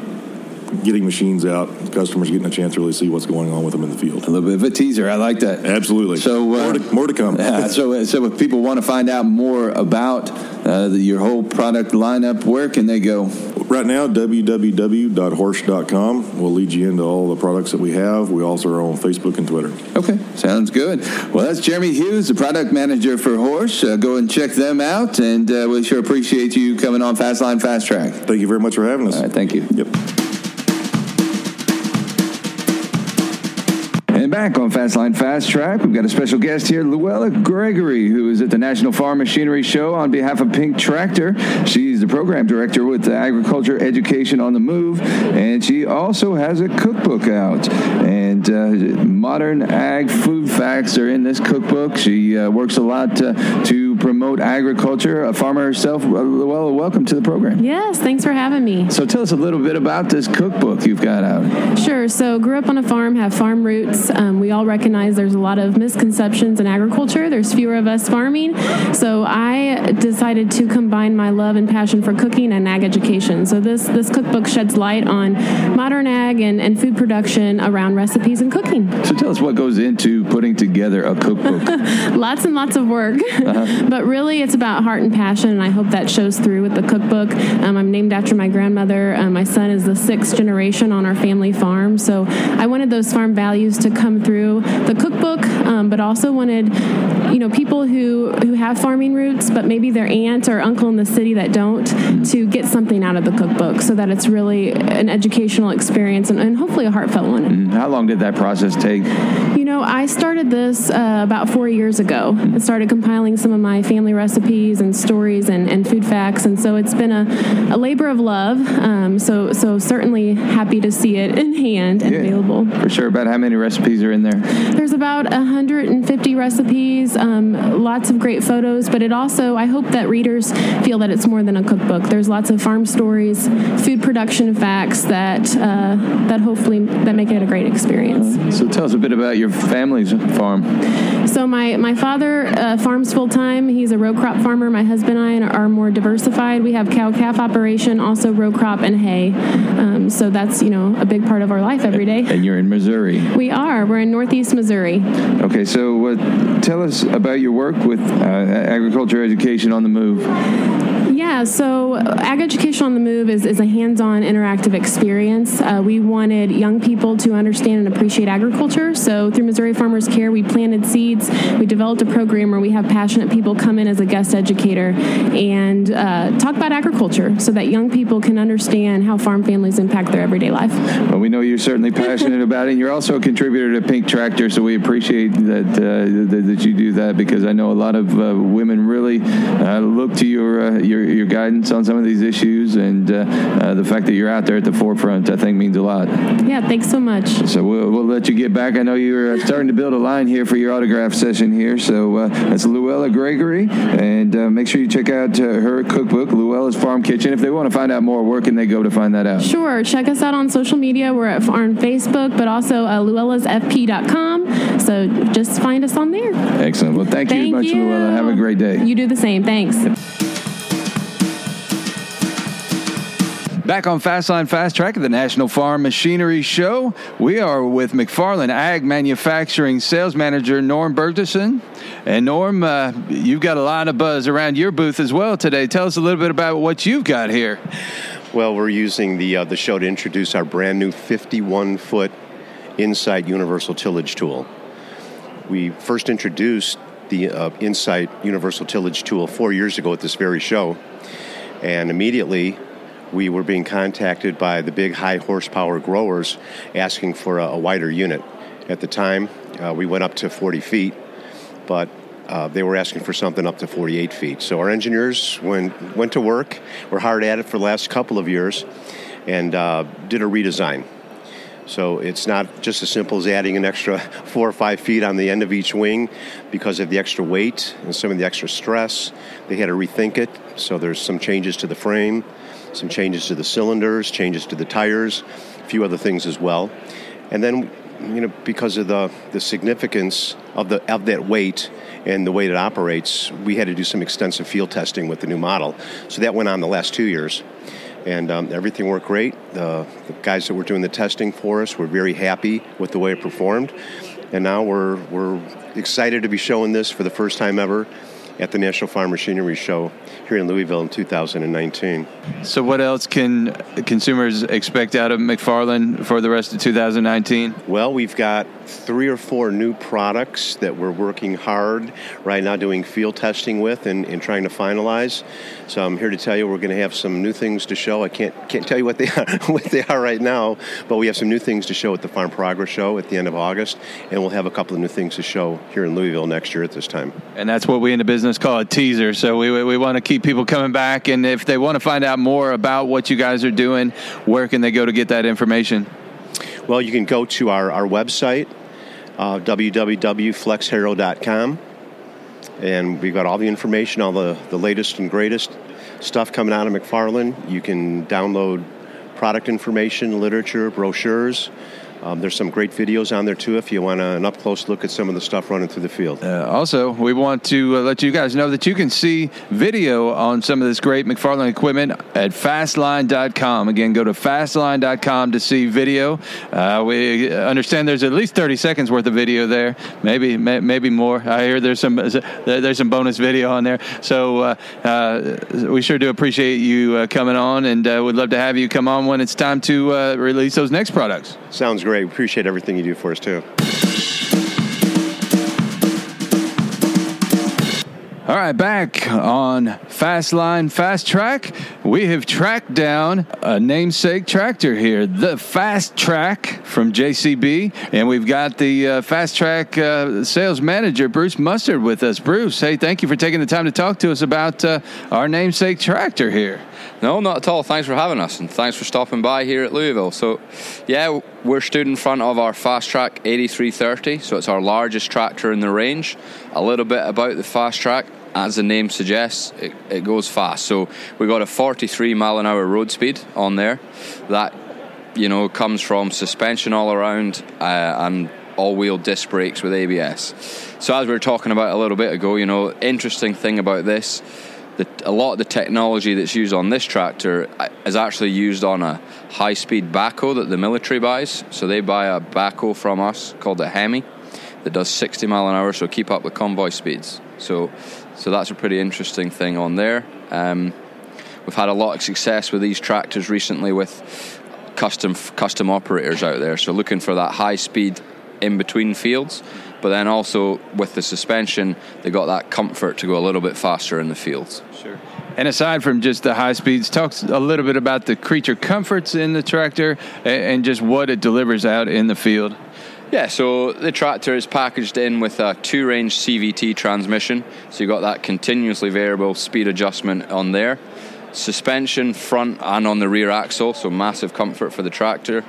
getting machines out, customers getting a chance to really see what's going on with them in the field. A little bit of a teaser. I like that. Absolutely. So uh, more, to, more, to, come. <laughs> Yeah, so, so if people want to find out more about uh, the, your whole product lineup, where can they go? Right now, www.horsch.com will lead you into all the products that we have. We also are on Facebook and Twitter. Okay, sounds good. Well, that's Jeremy Hughes, the product manager for Horsch. Uh, go and check them out, and uh, we sure appreciate you coming on Fastline Fast Track. Thank you very much for having us. All right, thank you. Yep. And back on Fastline Fast Track, we've got a special guest here, Luella Gregory, who is at the National Farm Machinery Show on behalf of Pink Tractor. She's the program director with Agriculture Education on the Move, and she also has a cookbook out. And uh, modern ag food facts are in this cookbook. She uh, works a lot uh, to to promote agriculture. A farmer herself, uh, Luella, welcome to the program. Yes, thanks for having me. So tell us a little bit about this cookbook you've got out. Sure. So grew up on a farm, have farm roots. Um, we all recognize there's a lot of misconceptions in agriculture. There's fewer of us farming. So I decided to combine my love and passion for cooking and ag education. So this this cookbook sheds light on modern ag and, and food production around recipes and cooking. So tell us what goes into putting together a cookbook. <laughs> lots and lots of work, Uh-huh. But really it's about heart and passion, and I hope that shows through with the cookbook. Um, I'm named after my grandmother. Um, my son is the sixth generation on our family farm, so I wanted those farm values to come through the cookbook, um, but also wanted, you know, people who who have farming roots, but maybe their aunt or uncle in the city that don't, to get something out of the cookbook, so that it's really an educational experience and, and hopefully a heartfelt one. Mm, How long did that process take? You know, I started this uh, about four years ago. I started compiling some of my family recipes and stories and, and food facts, and so it's been a, a labor of love. Um, so, so certainly happy to see it in hand and available. For sure. About how many recipes are in there? There's about 150 recipes, um, lots of great photos, but it also, I hope that readers feel that it's more than a cookbook. There's lots of farm stories, food production facts that uh, that hopefully that make it a great experience. So tell us a bit about your family's farm. So my my father uh, farms full time. He's a row crop farmer. My husband and I are more diversified. We have cow calf operation, also row crop and hay. Um, so that's you know a big part of our life every day. And you're in Missouri. We are. We're in Northeast Missouri. Okay, so uh, tell us about your work with uh, agriculture education on the move. Yeah, so uh, Ag Education on the Move is, is a hands on interactive experience. Uh, we wanted young people to understand and appreciate agriculture. So through Missouri Farmers Care, we planted seeds. We developed a program where we have passionate people come in as a guest educator and uh, talk about agriculture so that young people can understand how farm families impact their everyday life. Well, we know you're certainly <laughs> passionate about it. And you're also a contributor to Pink Tractor, so we appreciate that uh, that, that you do that because I know a lot of uh, women really uh, look to your, uh, your your guidance on some of these issues, and uh, uh, the fact that you're out there at the forefront, I think, means a lot. Yeah, thanks so much. So we'll, we'll let you get back. I know you're uh, starting to build a line here for your autograph session here. So uh, that's Luella Gregory, and uh, make sure you check out uh, her cookbook, Luella's Farm Kitchen. If they want to find out more, where can they go to find that out? Sure. Check us out on social media. We're at, on Facebook, but also uh, luellasfp.com. So just find us on there. Excellent. Well, thank, you Thank much, you. Luella. Have a great day. You do the same. Thanks. Back on Fastline Fast Track at the National Farm Machinery Show, we are with McFarland Ag Manufacturing Sales Manager Norm Bergerson. And Norm, uh, you've got a lot of buzz around your booth as well today. Tell us a little bit about what you've got here. Well, we're using the uh, the show to introduce our brand new 51 foot Insight Universal Tillage tool. We first introduced the uh, Insight Universal Tillage tool four years ago at this very show, and immediately we were being contacted by the big high horsepower growers asking for a, a wider unit. At the time, uh, we went up to 40 feet, but uh, they were asking for something up to 48 feet. So our engineers went, went to work, were hard at it for the last couple of years, and uh, did a redesign. So it's not just as simple as adding an extra <laughs> four or five feet on the end of each wing because of the extra weight and some of the extra stress. They had to rethink it. So there's some changes to the frame, some changes to the cylinders, changes to the tires, a few other things as well. And then, you know, because of the, the significance of the of that weight and the way it operates, we had to do some extensive field testing with the new model. So that went on the last two years and um, everything worked great. The, the guys that were doing the testing for us were very happy with the way it performed, and now we're we're excited to be showing this for the first time ever at the National Farm Machinery Show here in Louisville in 2019. So, what else can consumers expect out of McFarland for the rest of 2019? Well, we've got three or four new products that we're working hard right now doing field testing with and, and trying to finalize. So I'm here to tell you we're going to have some new things to show. I can't can't tell you what they <laughs> are what they are right now, but we have some new things to show at the Farm Progress Show at the end of August, and we'll have a couple of new things to show here in Louisville next year at this time. And that's what we in the business call a teaser. So we, we want to keep people coming back. And if they want to find out more about what you guys are doing, where can they go to get that information? Well, you can go to our, our website, uh, www.flexharrow.com, and we've got all the information, all the, the latest and greatest stuff coming out of McFarland. You can download product information, literature, brochures. Um, there's some great videos on there too if you want an up close look at some of the stuff running through the field. Uh, also, we want to uh, let you guys know that you can see video on some of this great McFarland equipment at fastline.com. Again, go to fastline.com to see video. Uh, we understand there's at least 30 seconds worth of video there, maybe may, maybe more. I hear there's some there's some bonus video on there. So uh, uh, we sure do appreciate you uh, coming on, and we'd love to have you come on when it's time to release those next products. Sounds great. We Appreciate everything you do for us, too. All right, back on Fastline Fast Track, we have tracked down a namesake tractor here, the Fast Track from JCB, and we've got the uh, Fast Track uh, sales manager, Bruce Mustard, with us. Bruce, hey, thank you for taking the time to talk to us about uh, our namesake tractor here. No, not at all. Thanks for having us, and thanks for stopping by here at Louisville. So, yeah, we're stood in front of our Fast Track 8330, so it's our largest tractor in the range. A little bit about the Fast Track as the name suggests, it, it goes fast. So we got a 43 mile an hour road speed on there. That you know comes from suspension all around uh, and all-wheel disc brakes with ABS. So as we were talking about a little bit ago, you know, interesting thing about this, that a lot of the technology that's used on this tractor is actually used on a high-speed backhoe that the military buys. So they buy a backhoe from us called a Hemi that does 60 mile an hour, so keep up with convoy speeds. So so that's a pretty interesting thing on there. Um, we've had a lot of success with these tractors recently with custom custom operators out there. So looking for that high speed in between fields, but then also with the suspension, they got that comfort to go a little bit faster in the fields. Sure. And aside from just the high speeds, talk a little bit about the creature comforts in the tractor and just what it delivers out in the field. Yeah, so the tractor is packaged in with a two range CVT transmission. So you've got that continuously variable speed adjustment on there. Suspension front and on the rear axle, so massive comfort for the tractor,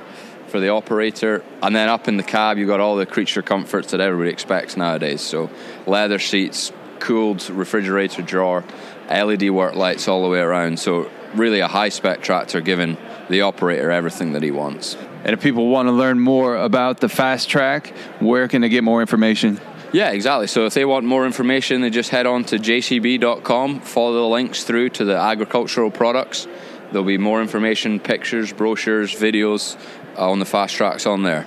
for the operator. And then up in the cab, you've got all the creature comforts that everybody expects nowadays. So leather seats, cooled refrigerator drawer, LED work lights all the way around. So really a high spec tractor giving the operator everything that he wants. And if people want to learn more about the fast track, where can they get more information? Yeah, exactly. So if they want more information, they just head on to jcb.com, follow the links through to the agricultural products. There'll be more information, pictures, brochures, videos on the fast tracks on there.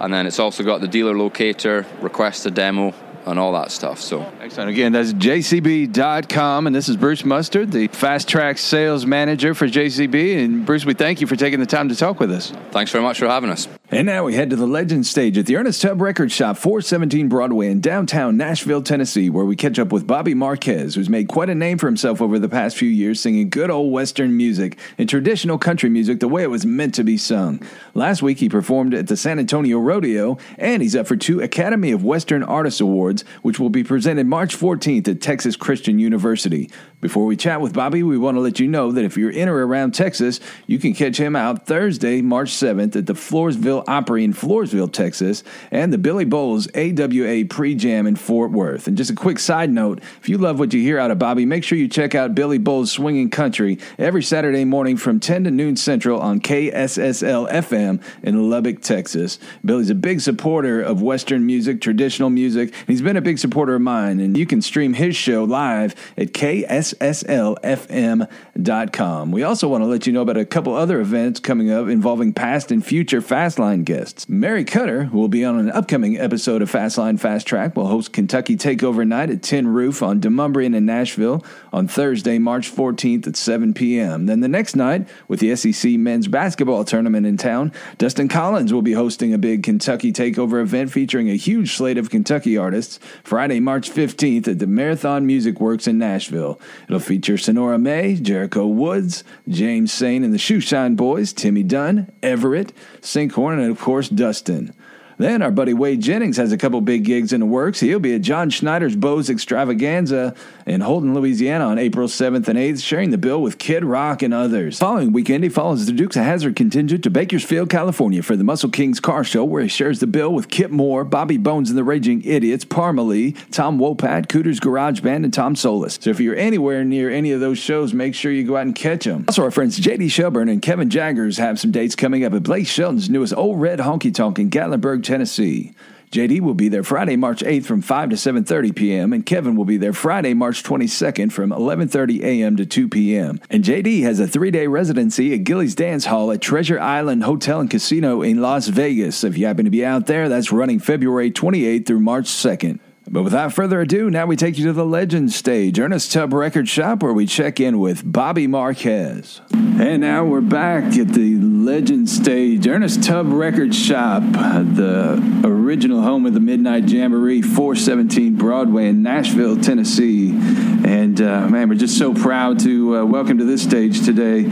And then it's also got the dealer locator, request a demo, and all that stuff. So excellent. Again, that's jcb.com, and this is Bruce Mustard, the Fast Track Sales Manager for JCB. And Bruce, we thank you for taking the time to talk with us. Thanks very much for having us. And now we head to the Legend stage at the Ernest Tubb Record Shop, 417 Broadway in downtown Nashville, Tennessee, where we catch up with Bobby Marquez, who's made quite a name for himself over the past few years singing good old Western music and traditional country music the way it was meant to be sung. Last week, he performed at the San Antonio Rodeo, and he's up for two Academy of Western Artists Awards, which will be presented March 14th at Texas Christian University. Before we chat with Bobby, we want to let you know that if you're in or around Texas, you can catch him out Thursday, March 7th at the Floresville Opry in Floresville, Texas, and the Billy Bowles AWA Pre-Jam in Fort Worth. And just a quick side note, if you love what you hear out of Bobby, make sure you check out Billy Bowles Swinging Country every Saturday morning from 10 to noon Central on KSSL FM in Lubbock, Texas. Billy's a big supporter of Western music, traditional music, and he's been a big supporter of mine, and you can stream his show live at KSSL SSLFM.com. We also want to let you know about a couple other events coming up involving past and future Fastline guests. Mary Cutter, who will be on an upcoming episode of Fastline Fast Track, will host Kentucky Takeover Night at Tin Roof on Demonbreun in Nashville on Thursday, March 14th at 7 p.m. Then the next night, with the SEC men's basketball tournament in town, Dustin Collins will be hosting a big Kentucky Takeover event featuring a huge slate of Kentucky artists Friday, March 15th at the Marathon Music Works in Nashville. It'll feature Sonora May, Jericho Woods, James Sane and the Shoeshine Boys, Timmy Dunn, Everett, Sinkhorn, and of course Dustin. Then our buddy Wade Jennings has a couple big gigs in the works. He'll be at John Schneider's Bo's Extravaganza in Holden, Louisiana on April 7th and 8th, sharing the bill with Kid Rock and others. Following weekend, he follows the Dukes of Hazzard contingent to Bakersfield, California for the Muscle Kings Car Show, where he shares the bill with Kip Moore, Bobby Bones and the Raging Idiots, Parmalee, Tom Wopat, Cooter's Garage Band, and Tom Solis. So if you're anywhere near any of those shows, make sure you go out and catch them. Also, our friends JD Shelburne and Kevin Jaggers have some dates coming up at Blake Shelton's newest Old Red Honky Tonk in Gatlinburg, Tennessee. JD will be there Friday, March 8th from 5 to 7:30 p.m. and Kevin will be there Friday, March 22nd from 11:30 a.m. to 2 p.m. And JD has a 3-day residency at Gilly's Dance Hall at Treasure Island Hotel and Casino in Las Vegas. If you happen to be out there, that's running February 28th through March 2nd. But without further ado, now we take you to the Legend stage, Ernest Tubb Record Shop, where we check in with Bobby Marquez. And now we're back at the Legend stage, Ernest Tubb Record Shop, the original home of the Midnight Jamboree, 417 Broadway in Nashville, Tennessee. And uh, man, we're just so proud to uh, welcome to this stage today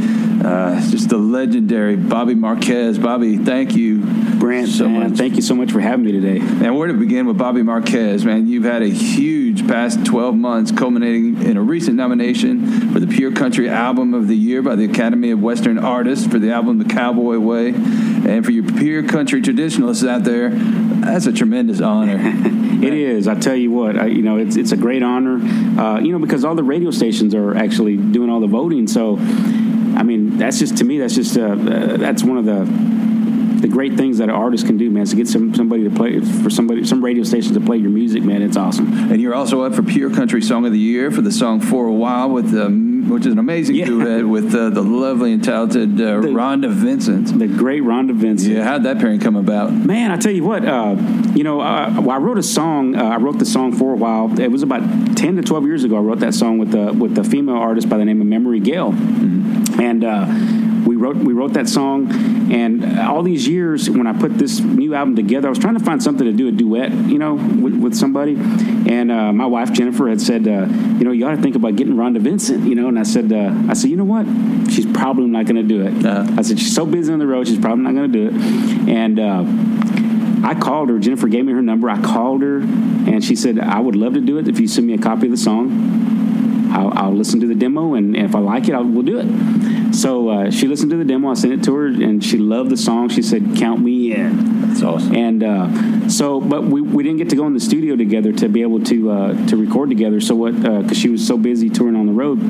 uh, just the legendary Bobby Marquez. Bobby, thank you, Brant. so man, much. Thank you so much for having me today. And where to begin with Bobby Marquez, man? You've had a huge past 12 months, culminating in a recent nomination for the Pure Country Album of the Year by the Academy of Western Artists for the album The Cowboy Way. And for your Pure Country traditionalists out there, that's a tremendous honor. <laughs> It is. I tell you what, I, you know, it's it's a great honor. Uh, you know, because all the radio stations are actually doing all the voting. So, I mean, that's just to me, that's just uh, uh, that's one of the the great things that an artist can do, man. Is to get some somebody to play for somebody, some radio stations to play your music, man. It's awesome. And you're also up for Pure Country Song of the Year for the song For a While, with um, which is an amazing duet <laughs> with uh, the lovely and talented uh, Rhonda Vincent. The great Rhonda Vincent. Yeah, how'd that pairing come about? Man, I tell you what, uh, you know, uh, well, I wrote a song. Uh, I wrote the song for a while. It was about ten to twelve years ago. I wrote that song with the with the female artist by the name of Memory Gale, and uh, we wrote we wrote that song. And all these years, when I put this new album together, I was trying to find something to do a duet, you know, with, with somebody. And uh, my wife Jennifer had said, uh, you know, you ought to think about getting Rhonda Vincent, you know. And I said, uh, I said, you know what? She's probably not going to do it. I said she's so busy on the road, she's probably not going to do it. And uh, I called her. Jennifer gave me her number. I called her, and she said, I would love to do it if you send me a copy of the song. I'll, I'll listen to the demo, and if I like it, I will do it. So uh, she listened to the demo. I sent it to her, and she loved the song. She said, "Count me in." That's awesome. And uh, so, but we, we didn't get to go in the studio together to be able to uh, to record together. So what? Because she was so busy touring on the road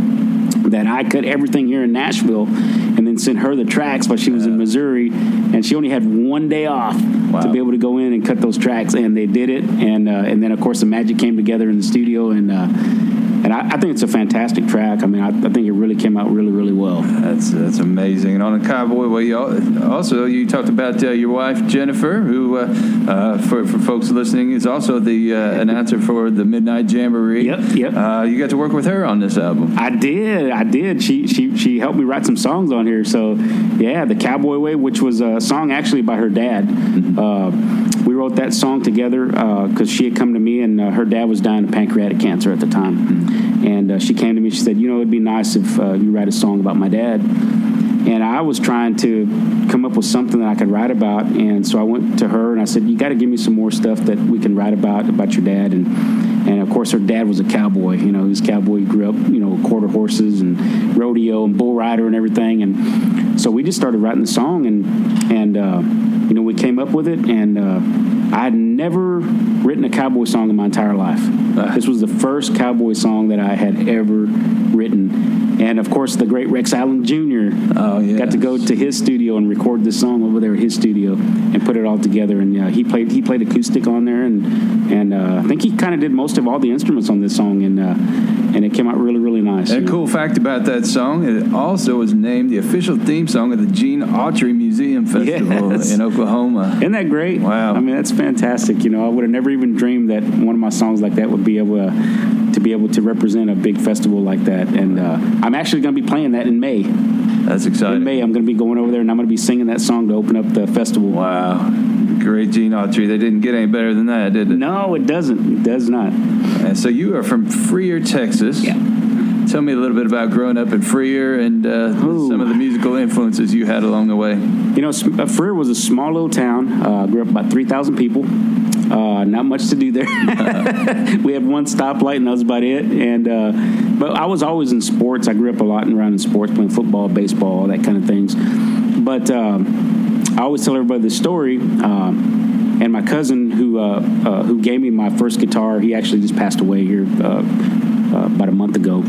that I cut everything here in Nashville, and then sent her the tracks. But she was in Missouri, and she only had one day off to be able to go in and cut those tracks, and they did it. And uh, and then of course the magic came together in the studio, and uh, and I, I think it's a fantastic track. I mean, I, I think it really came out really really well. That's that's amazing. And on the cowboy way, you also you talked about uh, your wife Jennifer, who uh, uh, for for folks listening is also the uh, announcer for the Midnight Jamboree. Yep, yep. Uh, you got to work with her on this album. I did, I did. She she she helped me write some songs on here. So yeah, the Cowboy Way, which was a song actually by her dad. Uh, we wrote that song together because she had come to me and uh, her dad was dying of pancreatic cancer at the time, and uh, she came to me. She said, "You know, it'd be nice if uh, you write a song about my dad." And I was trying to come up with something that I could write about, and so I went to her and I said, "You got to give me some more stuff that we can write about about your dad." And and of course, her dad was a cowboy. You know, he was cowboy. He grew up, you know, quarter horses and rodeo and bull rider and everything. And so we just started writing the song, and and uh, you know, we came up with it. And uh, I had never written a cowboy song in my entire life. This was the first cowboy song that I had ever written. And of course, the great Rex Allen Jr. Oh, yeah. got to go to his studio and record this song over there at his studio and put it all together. And uh, he played he played acoustic on there, and and uh, I think he kind of did most of all the instruments on this song, and uh, and it came out really really nice. And a cool fact about that song, it also was named the official theme song of the Gene Autry Museum <laughs> Festival Yes. in Oklahoma. Isn't that great? Wow. I mean, that's fantastic. You know, I would have never even dreamed that one of my songs like that would be able to be able to represent a big festival like that. And uh, I'm actually going to be playing that in May. That's exciting. In May, I'm going to be going over there and I'm going to be singing that song to open up the festival. Wow. Great Gene Autry. They didn't get any better than that, did it? No, it doesn't. It does not. And so you are from Freer, Texas. Yeah. Tell me a little bit about growing up in Freer and uh, some of the musical influences you had along the way. You know, uh, Freer was a small little town. Uh, grew up about 3,000 people. Uh, not much to do there. <laughs> we had one stoplight, and that was about it. And uh, but I was always in sports. I grew up a lot and around in sports, playing football, baseball, all that kind of things. But um, I always tell everybody this story. Um, and my cousin, who uh, uh, who gave me my first guitar, he actually just passed away here uh, uh, about a month ago.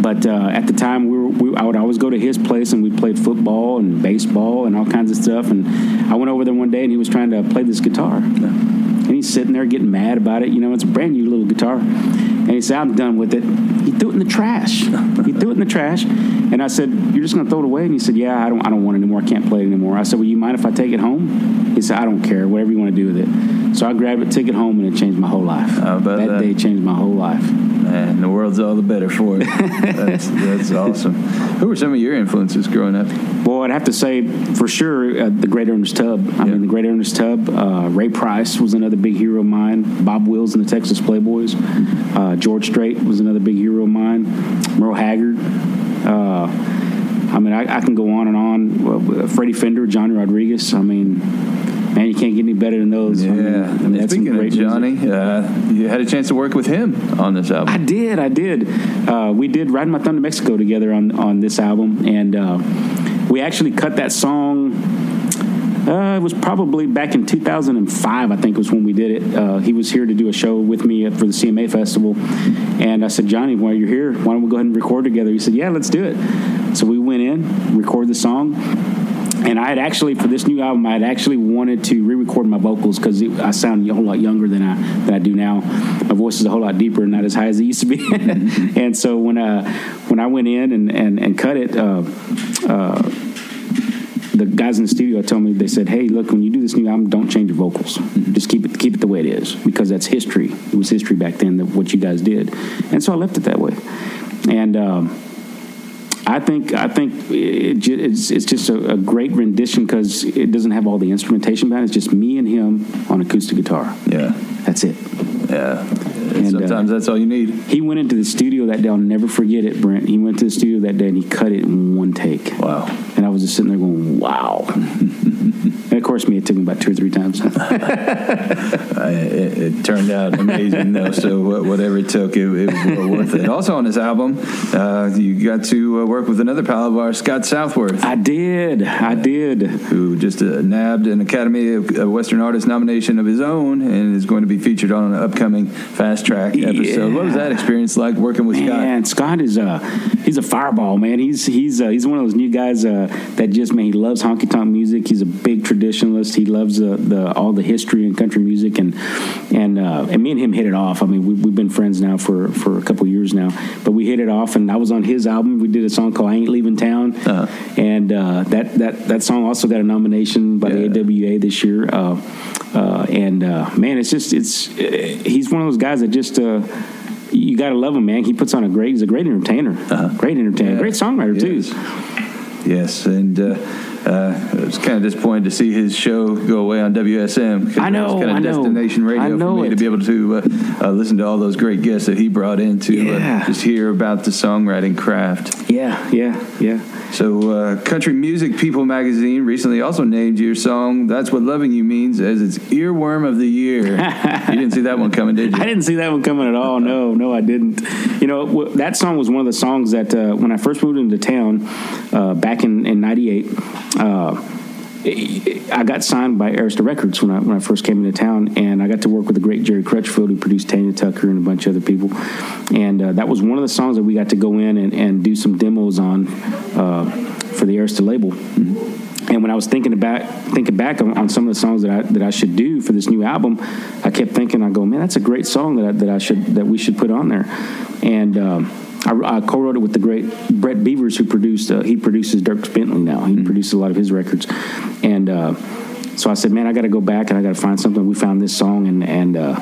But uh, at the time, we, were, we I would always go to his place, and we played football and baseball and all kinds of stuff. And I went over there one day, and he was trying to play this guitar, and he's sitting there getting mad about it. You know, it's a brand new little guitar, and he said, "I'm done with it." He threw it in the trash. he threw it in the trash, and I said, "You're just going to throw it away?" And he said, "Yeah, I don't. I don't want it anymore. I can't play it anymore." I said, "Well, you mind if I take it home?" He said, "I don't care. Whatever you want to do with it." So I grabbed it, took it home, and it changed my whole life. that, that? day changed my whole life. Man, the world's all the better for it. that's, <laughs> that's awesome. Who were some of your influences growing up? Well, I'd have to say for sure uh, the Great Ernest Tubb. I mean, the Great Ernest Tubb. Uh, Ray Price was another big hero of mine. Bob Wills and the Texas Playboys. Uh, George Strait was another big hero of mine. Merle Haggard. Uh, I mean, I, I can go on and on. Well, Freddie Fender, Johnny Rodriguez. I mean, man, you can't get any better than those. I mean, Yeah. I mean, that's Speaking of. Johnny, uh, you had a chance to work with him on this album. I did, I did. Uh, we did Riding My Thumb to Mexico together on, on this album, and uh, we actually cut that song. Uh, it was probably back in 2005, I think was when we did it. Uh, he was here to do a show with me for the CMA Festival, and I said, Johnny, while you're here, why don't we go ahead and record together? He said, Yeah, let's do it. So we went in, recorded the song, and I had actually for this new album, I had actually wanted to re-record my vocals because I sound a whole lot younger than I than I do now. My voice is a whole lot deeper and not as high as it used to be. <laughs> and so when uh, when I went in and and, and cut it. Uh, uh, the guys in the studio told me they said, "Hey, look, when you do this new album, don't change your vocals. Just keep it keep it the way it is because that's history. It was history back then that what you guys did." And so I left it that way. And um, I think I think it, it's it's just a, a great rendition because it doesn't have all the instrumentation behind it. It's just me and him on acoustic guitar. Yeah, that's it. Yeah, And, uh, sometimes that's all you need. He went into the studio that day. I'll never forget it, Brent. He went to the studio that day and he cut it in one take. Wow. And I was just sitting there going, "Wow." <laughs> and of course, me, it took me about two or three times. <laughs> I, it, it turned out amazing, though. So whatever it took, it, it was worth it. Also on this album, uh, you got to uh, work with another pal of ours, Scott Southworth. I did. I did. Who just uh, nabbed an Academy of uh, Western Artist nomination of his own and is going to be featured on an upcoming Fast Track episode. What was that experience like working with Scott? Man, Scott is a he's a fireball, man. He's he's uh, he's one of those new guys uh, that just man he loves honky tonk music. He's a big traditionalist. He loves the, the all the history and country music and and uh, and me and him hit it off. I mean, we, we've been friends now for for a couple years now, but we hit it off. And I was on his album. We did a song called "I Ain't Leaving Town," and uh, that that that song also got a nomination by the AWA this year. Uh, uh, and uh, man, it's just it's uh, he's one of those guys that just. Uh, you gotta love him, man. He puts on a great. He's a great entertainer. Great entertainer. Great songwriter too. Yes, and uh, uh, I was kind of disappointed to see his show go away on WSM. I know, It was kind I of know. destination radio I know for me it. to be able to uh, uh, listen to all those great guests that he brought in to Yeah. uh, just hear about the songwriting craft. Yeah, yeah, yeah. So, uh, Country Music People magazine recently also named your song "That's What Loving You Means" as its earworm of the year. <laughs> you didn't see that one coming, did you? I didn't see that one coming at all. No, no, I didn't. You know, w- that song was one of the songs that uh, when I first moved into town uh, back in in '98. Uh, I got signed by Arista Records when I when I first came into town, and I got to work with the great Jerry Crutchfield, who produced Tanya Tucker and a bunch of other people. And uh, that was one of the songs that we got to go in and, and do some demos on uh, for the Arista label. And when I was thinking about thinking back on, on some of the songs that I that I should do for this new album, I kept thinking, I go, man, that's a great song that I, that I should that we should put on there. And um, I, I co-wrote it with the great Brett Beavers, who produced. Uh, he produces Dierks Bentley now. He produces a lot of his records, and uh, so I said, man, I got to go back and I got to find something. We found this song, and and uh,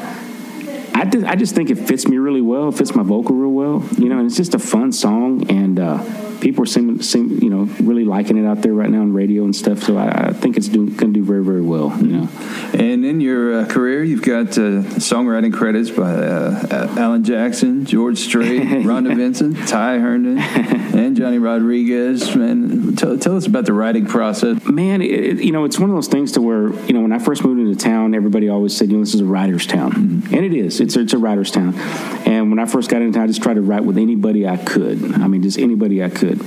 I, just, I just think it fits me really well. It fits my vocal real well, you know. And it's just a fun song, and uh, people are seem, seem, you know, really liking it out there right now on radio and stuff. So I, I think it's going to do very, very well, you know. And in your uh, career, you've got uh, songwriting credits by uh, Alan Jackson, George Strait, <laughs> Rhonda Vincent, Ty Herndon, and Johnny Rodriguez. Man, tell, tell us about the writing process. Man, it, you know, it's one of those things to where you know when I first moved into town, everybody always said, you know, this is a writer's town, mm-hmm. and it is. It's it's a writer's town. And when I first got into town, I just tried to write with anybody I could. I mean, just anybody I could.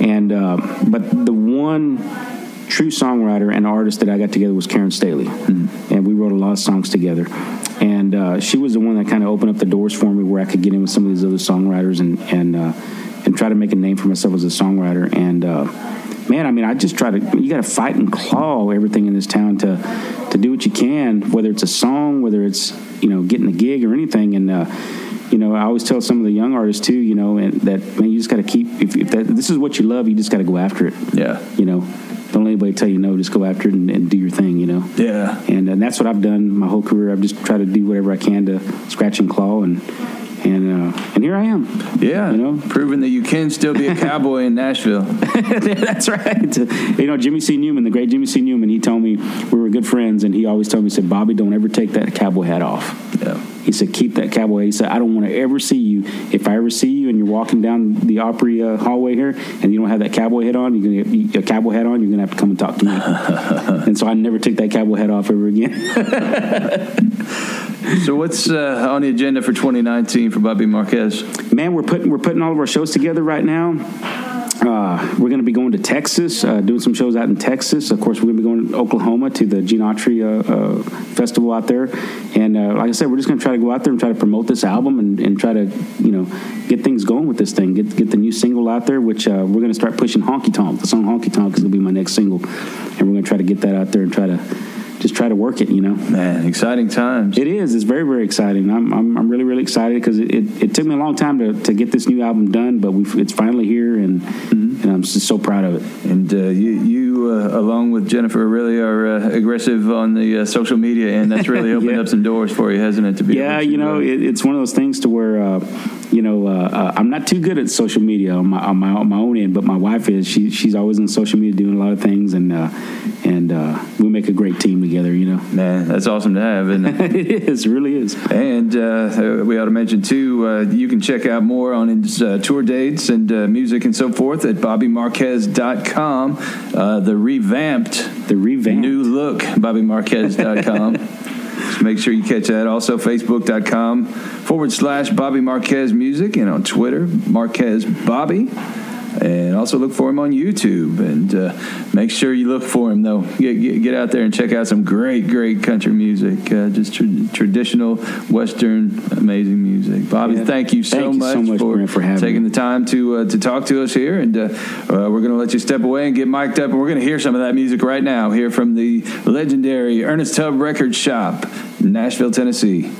And uh, but the one true songwriter and artist that I got together was Karen Staley, mm-hmm. and we wrote a lot of songs together. And uh, she was the one that kind of opened up the doors for me where I could get in with some of these other songwriters and and uh, and try to make a name for myself as a songwriter. And uh, man, I mean, I just try to. You got to fight and claw everything in this town to to do what you can, whether it's a song, whether it's you know getting a gig or anything, and uh, you know, I always tell some of the young artists too, you know, and that man, you just got to keep. If, if that, this is what you love, you just got to go after it. Yeah. You know, don't let anybody tell you no. Just go after it and, and do your thing. You know. Yeah. And, and that's what I've done my whole career. I've just tried to do whatever I can to scratch and claw and and uh, and here I am. Yeah, you know, proving that you can still be a <laughs> cowboy in Nashville. <laughs> That's right. You know, Jimmy C. Newman, the great Jimmy C. Newman, he told me we were good friends, and he always told me, he said, "Bobby, don't ever take that cowboy hat off." Yeah. He said, "Keep that cowboy." He said, "I don't want to ever see you. If I ever see you and you're walking down the Opry uh, hallway here and you don't have that cowboy hat on, you're gonna get a cowboy hat on. You're gonna have to come and talk to me." <laughs> and so I never took that cowboy hat off ever again. <laughs> so what's uh, on the agenda for 2019 for Bobby Marquez? Man, we're putting we're putting all of our shows together right now. Uh, we're going to be going to Texas, uh, doing some shows out in Texas. Of course, we're going to be going to Oklahoma to the Gene Autry uh, uh, festival out there. And uh, like I said, we're just going to try to go out there and try to promote this album and, and, try to, you know, get things going with this thing. Get get the new single out there, which uh, we're going to start pushing Honky Tonk. The song Honky Tonk is going to be my next single, and we're going to try to get that out there and try to just try to work it, you know. Man, exciting times. It is. It's very, very exciting. I'm, I'm, I'm really, really excited because it, it, it, took me a long time to, to get this new album done, but we it's finally here, and mm-hmm. and I'm just so proud of it. And uh, you, you uh, along with Jennifer, really are uh, aggressive on the uh, social media, and that's really <laughs> opened yeah. up some doors for you, hasn't it? To be yeah, you know, it, it's one of those things to where uh, you know, uh, uh, I'm not too good at social media on my, on my on my own end, but my wife is. She she's always on social media doing a lot of things, and uh, and uh, we make a great team together. You know, man, that's awesome to have, isn't it? <laughs> it is, really is. And uh, we ought to mention too, uh, you can check out more on his tour dates and music and so forth at BobbyMarquez.com. the revamped, the revamped new look, BobbyMarquez.com. <laughs> So make sure you catch that. Also, Facebook.com forward slash Bobby Marquez Music and on Twitter, Marquez Bobby. And also look for him on YouTube. And uh, make sure you look for him, though. Get, get, get, out there and check out some great, great country music. Uh, just tra- traditional, Western, amazing music. Bobby, yeah. thank you so thank much, you so much for, for taking me. the time to uh, to talk to us here. And uh, uh, we're going to let you step away and get mic'd up. And we're going to hear some of that music right now here from the legendary Ernest Tubb Record Shop, Nashville, Tennessee.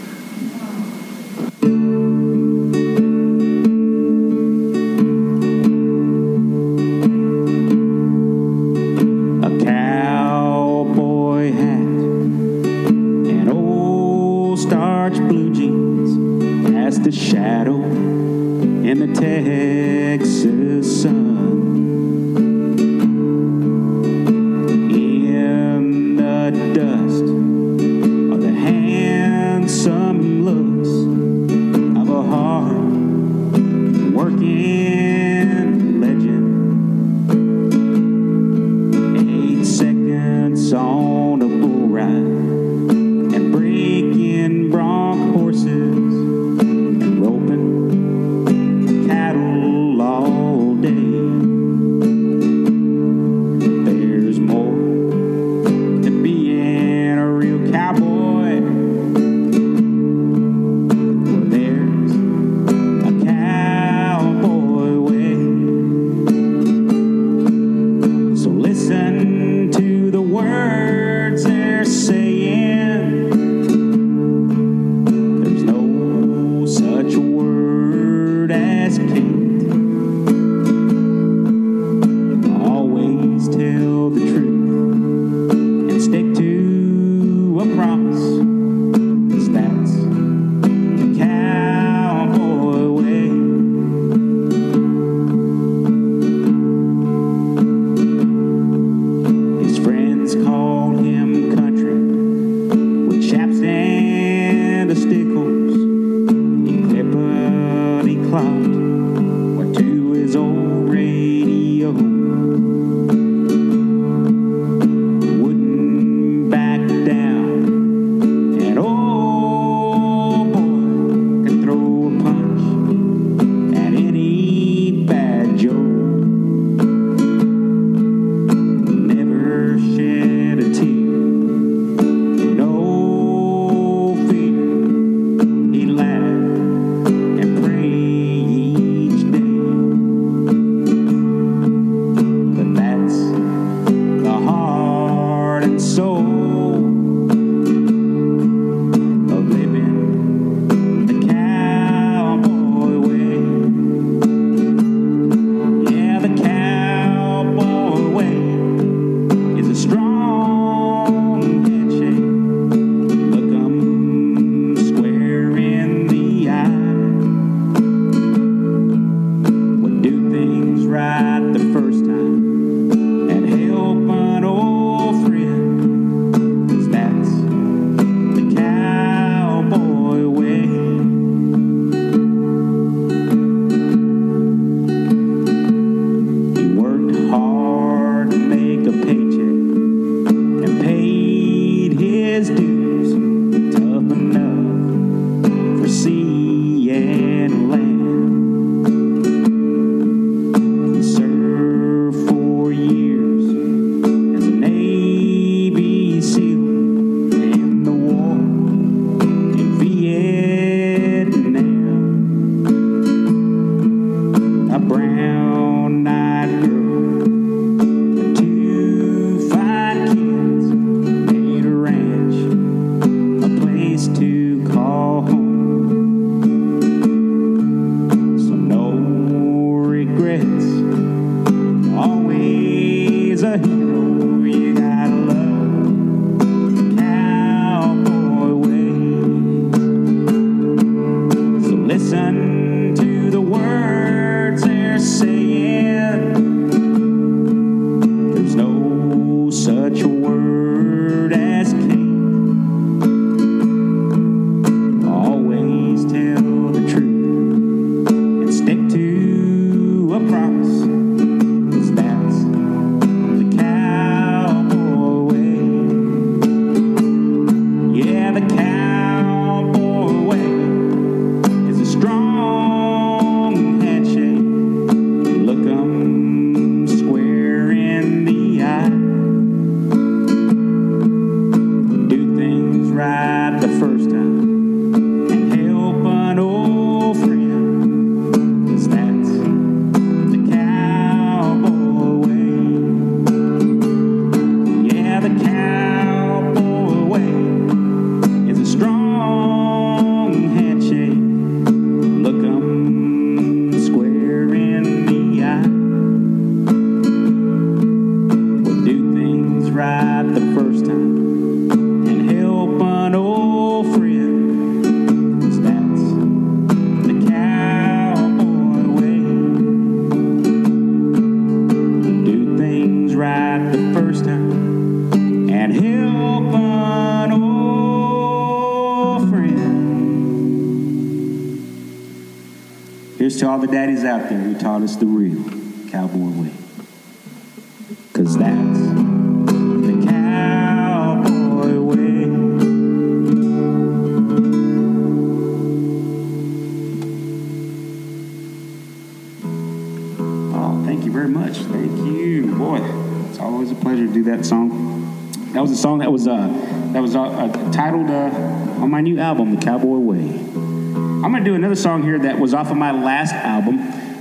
was off of my last album,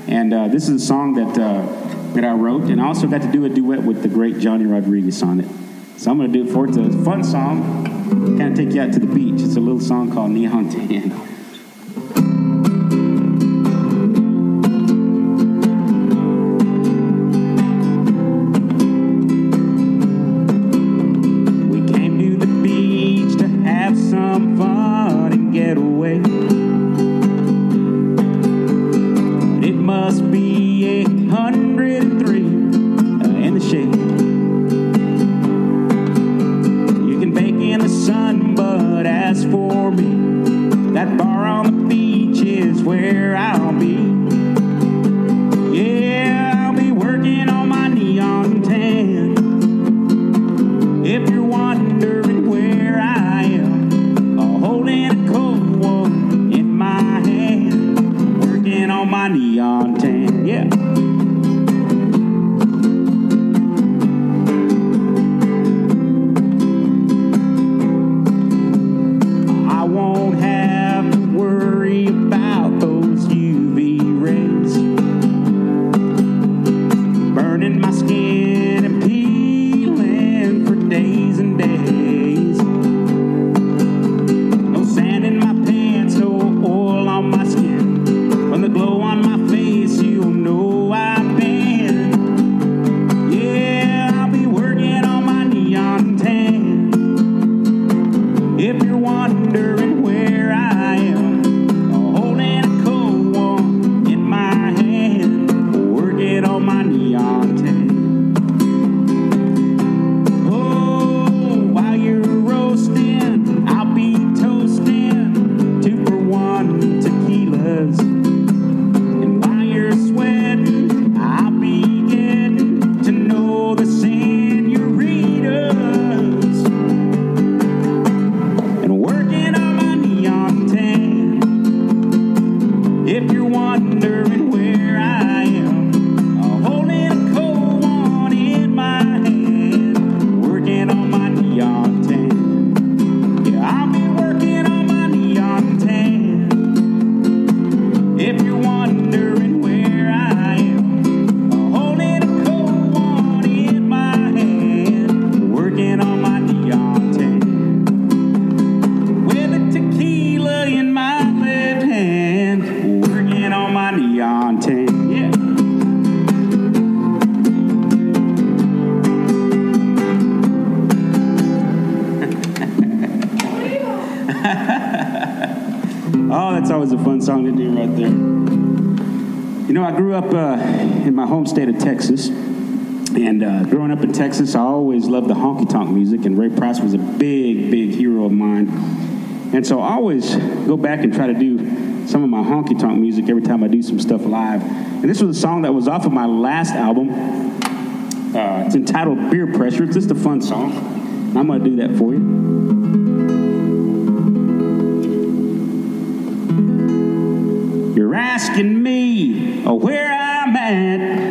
and uh, this is a song that uh, that I wrote, and I also got to do a duet with the great Johnny Rodriguez on it. So I'm going to do it for it's a fun song, kind of take you out to the beach. It's a little song called Nihon Te <laughs> to right there. You know, I grew up uh, in my home state of Texas. And uh, growing up in Texas, I always loved the honky tonk music, and Ray Price was a big, big hero of mine. And so I always go back and try to do some of my honky tonk music every time I do some stuff live. And this was a song that was off of my last album. Uh, it's entitled Beer Pressure. It's just a fun song. I'm going to do that for you. Asking me uh, where I'm at.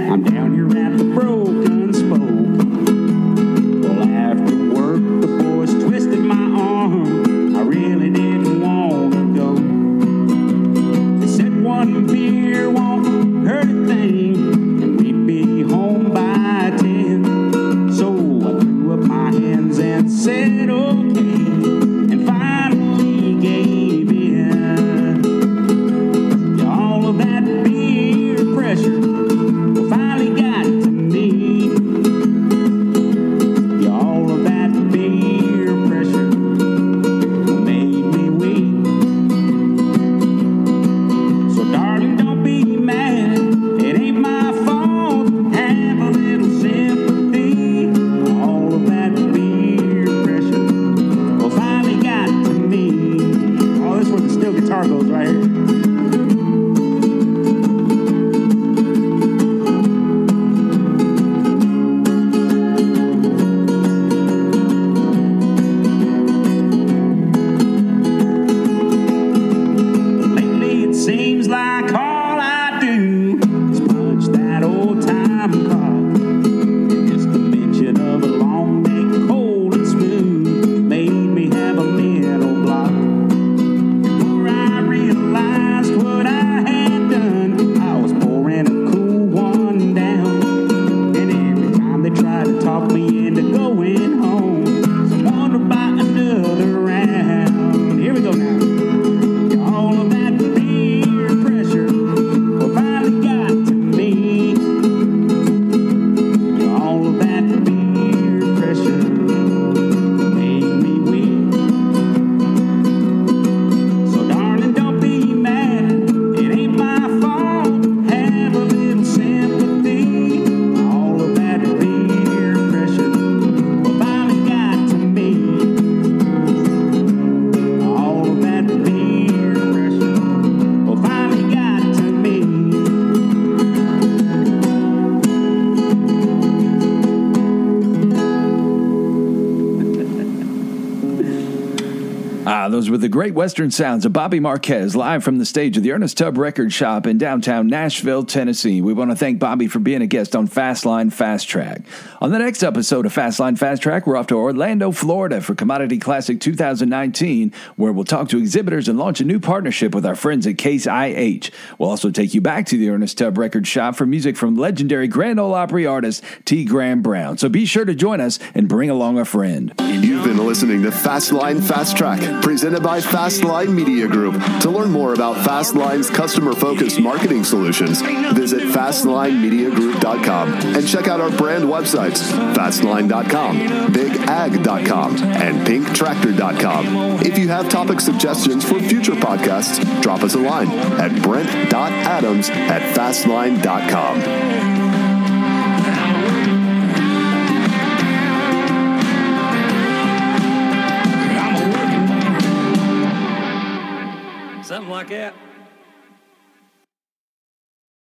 Great Western sounds of Bobby Marquez live from the stage of the Ernest Tubb Record Shop in downtown Nashville, Tennessee. We want to thank Bobby for being a guest on Fastline Fast Track. On the next episode of Fastline Fast Track, we're off to Orlando, Florida for Commodity Classic 2019, where we'll talk to exhibitors and launch a new partnership with our friends at Case IH. We'll also take you back to the Ernest Tubb Record Shop for music from legendary Grand Ole Opry artist T. Graham Brown. So be sure to join us and bring along a friend. You've been listening to Fastline Fast Track, presented by Fastline Media Group. To learn more about Fastline's customer focused marketing solutions, visit FastlineMediaGroup.com and check out our brand websites Fastline.com, BigAg.com, and PinkTractor.com. If you have topic suggestions for future podcasts, drop us a line at Brent.Adams at Fastline.com. That.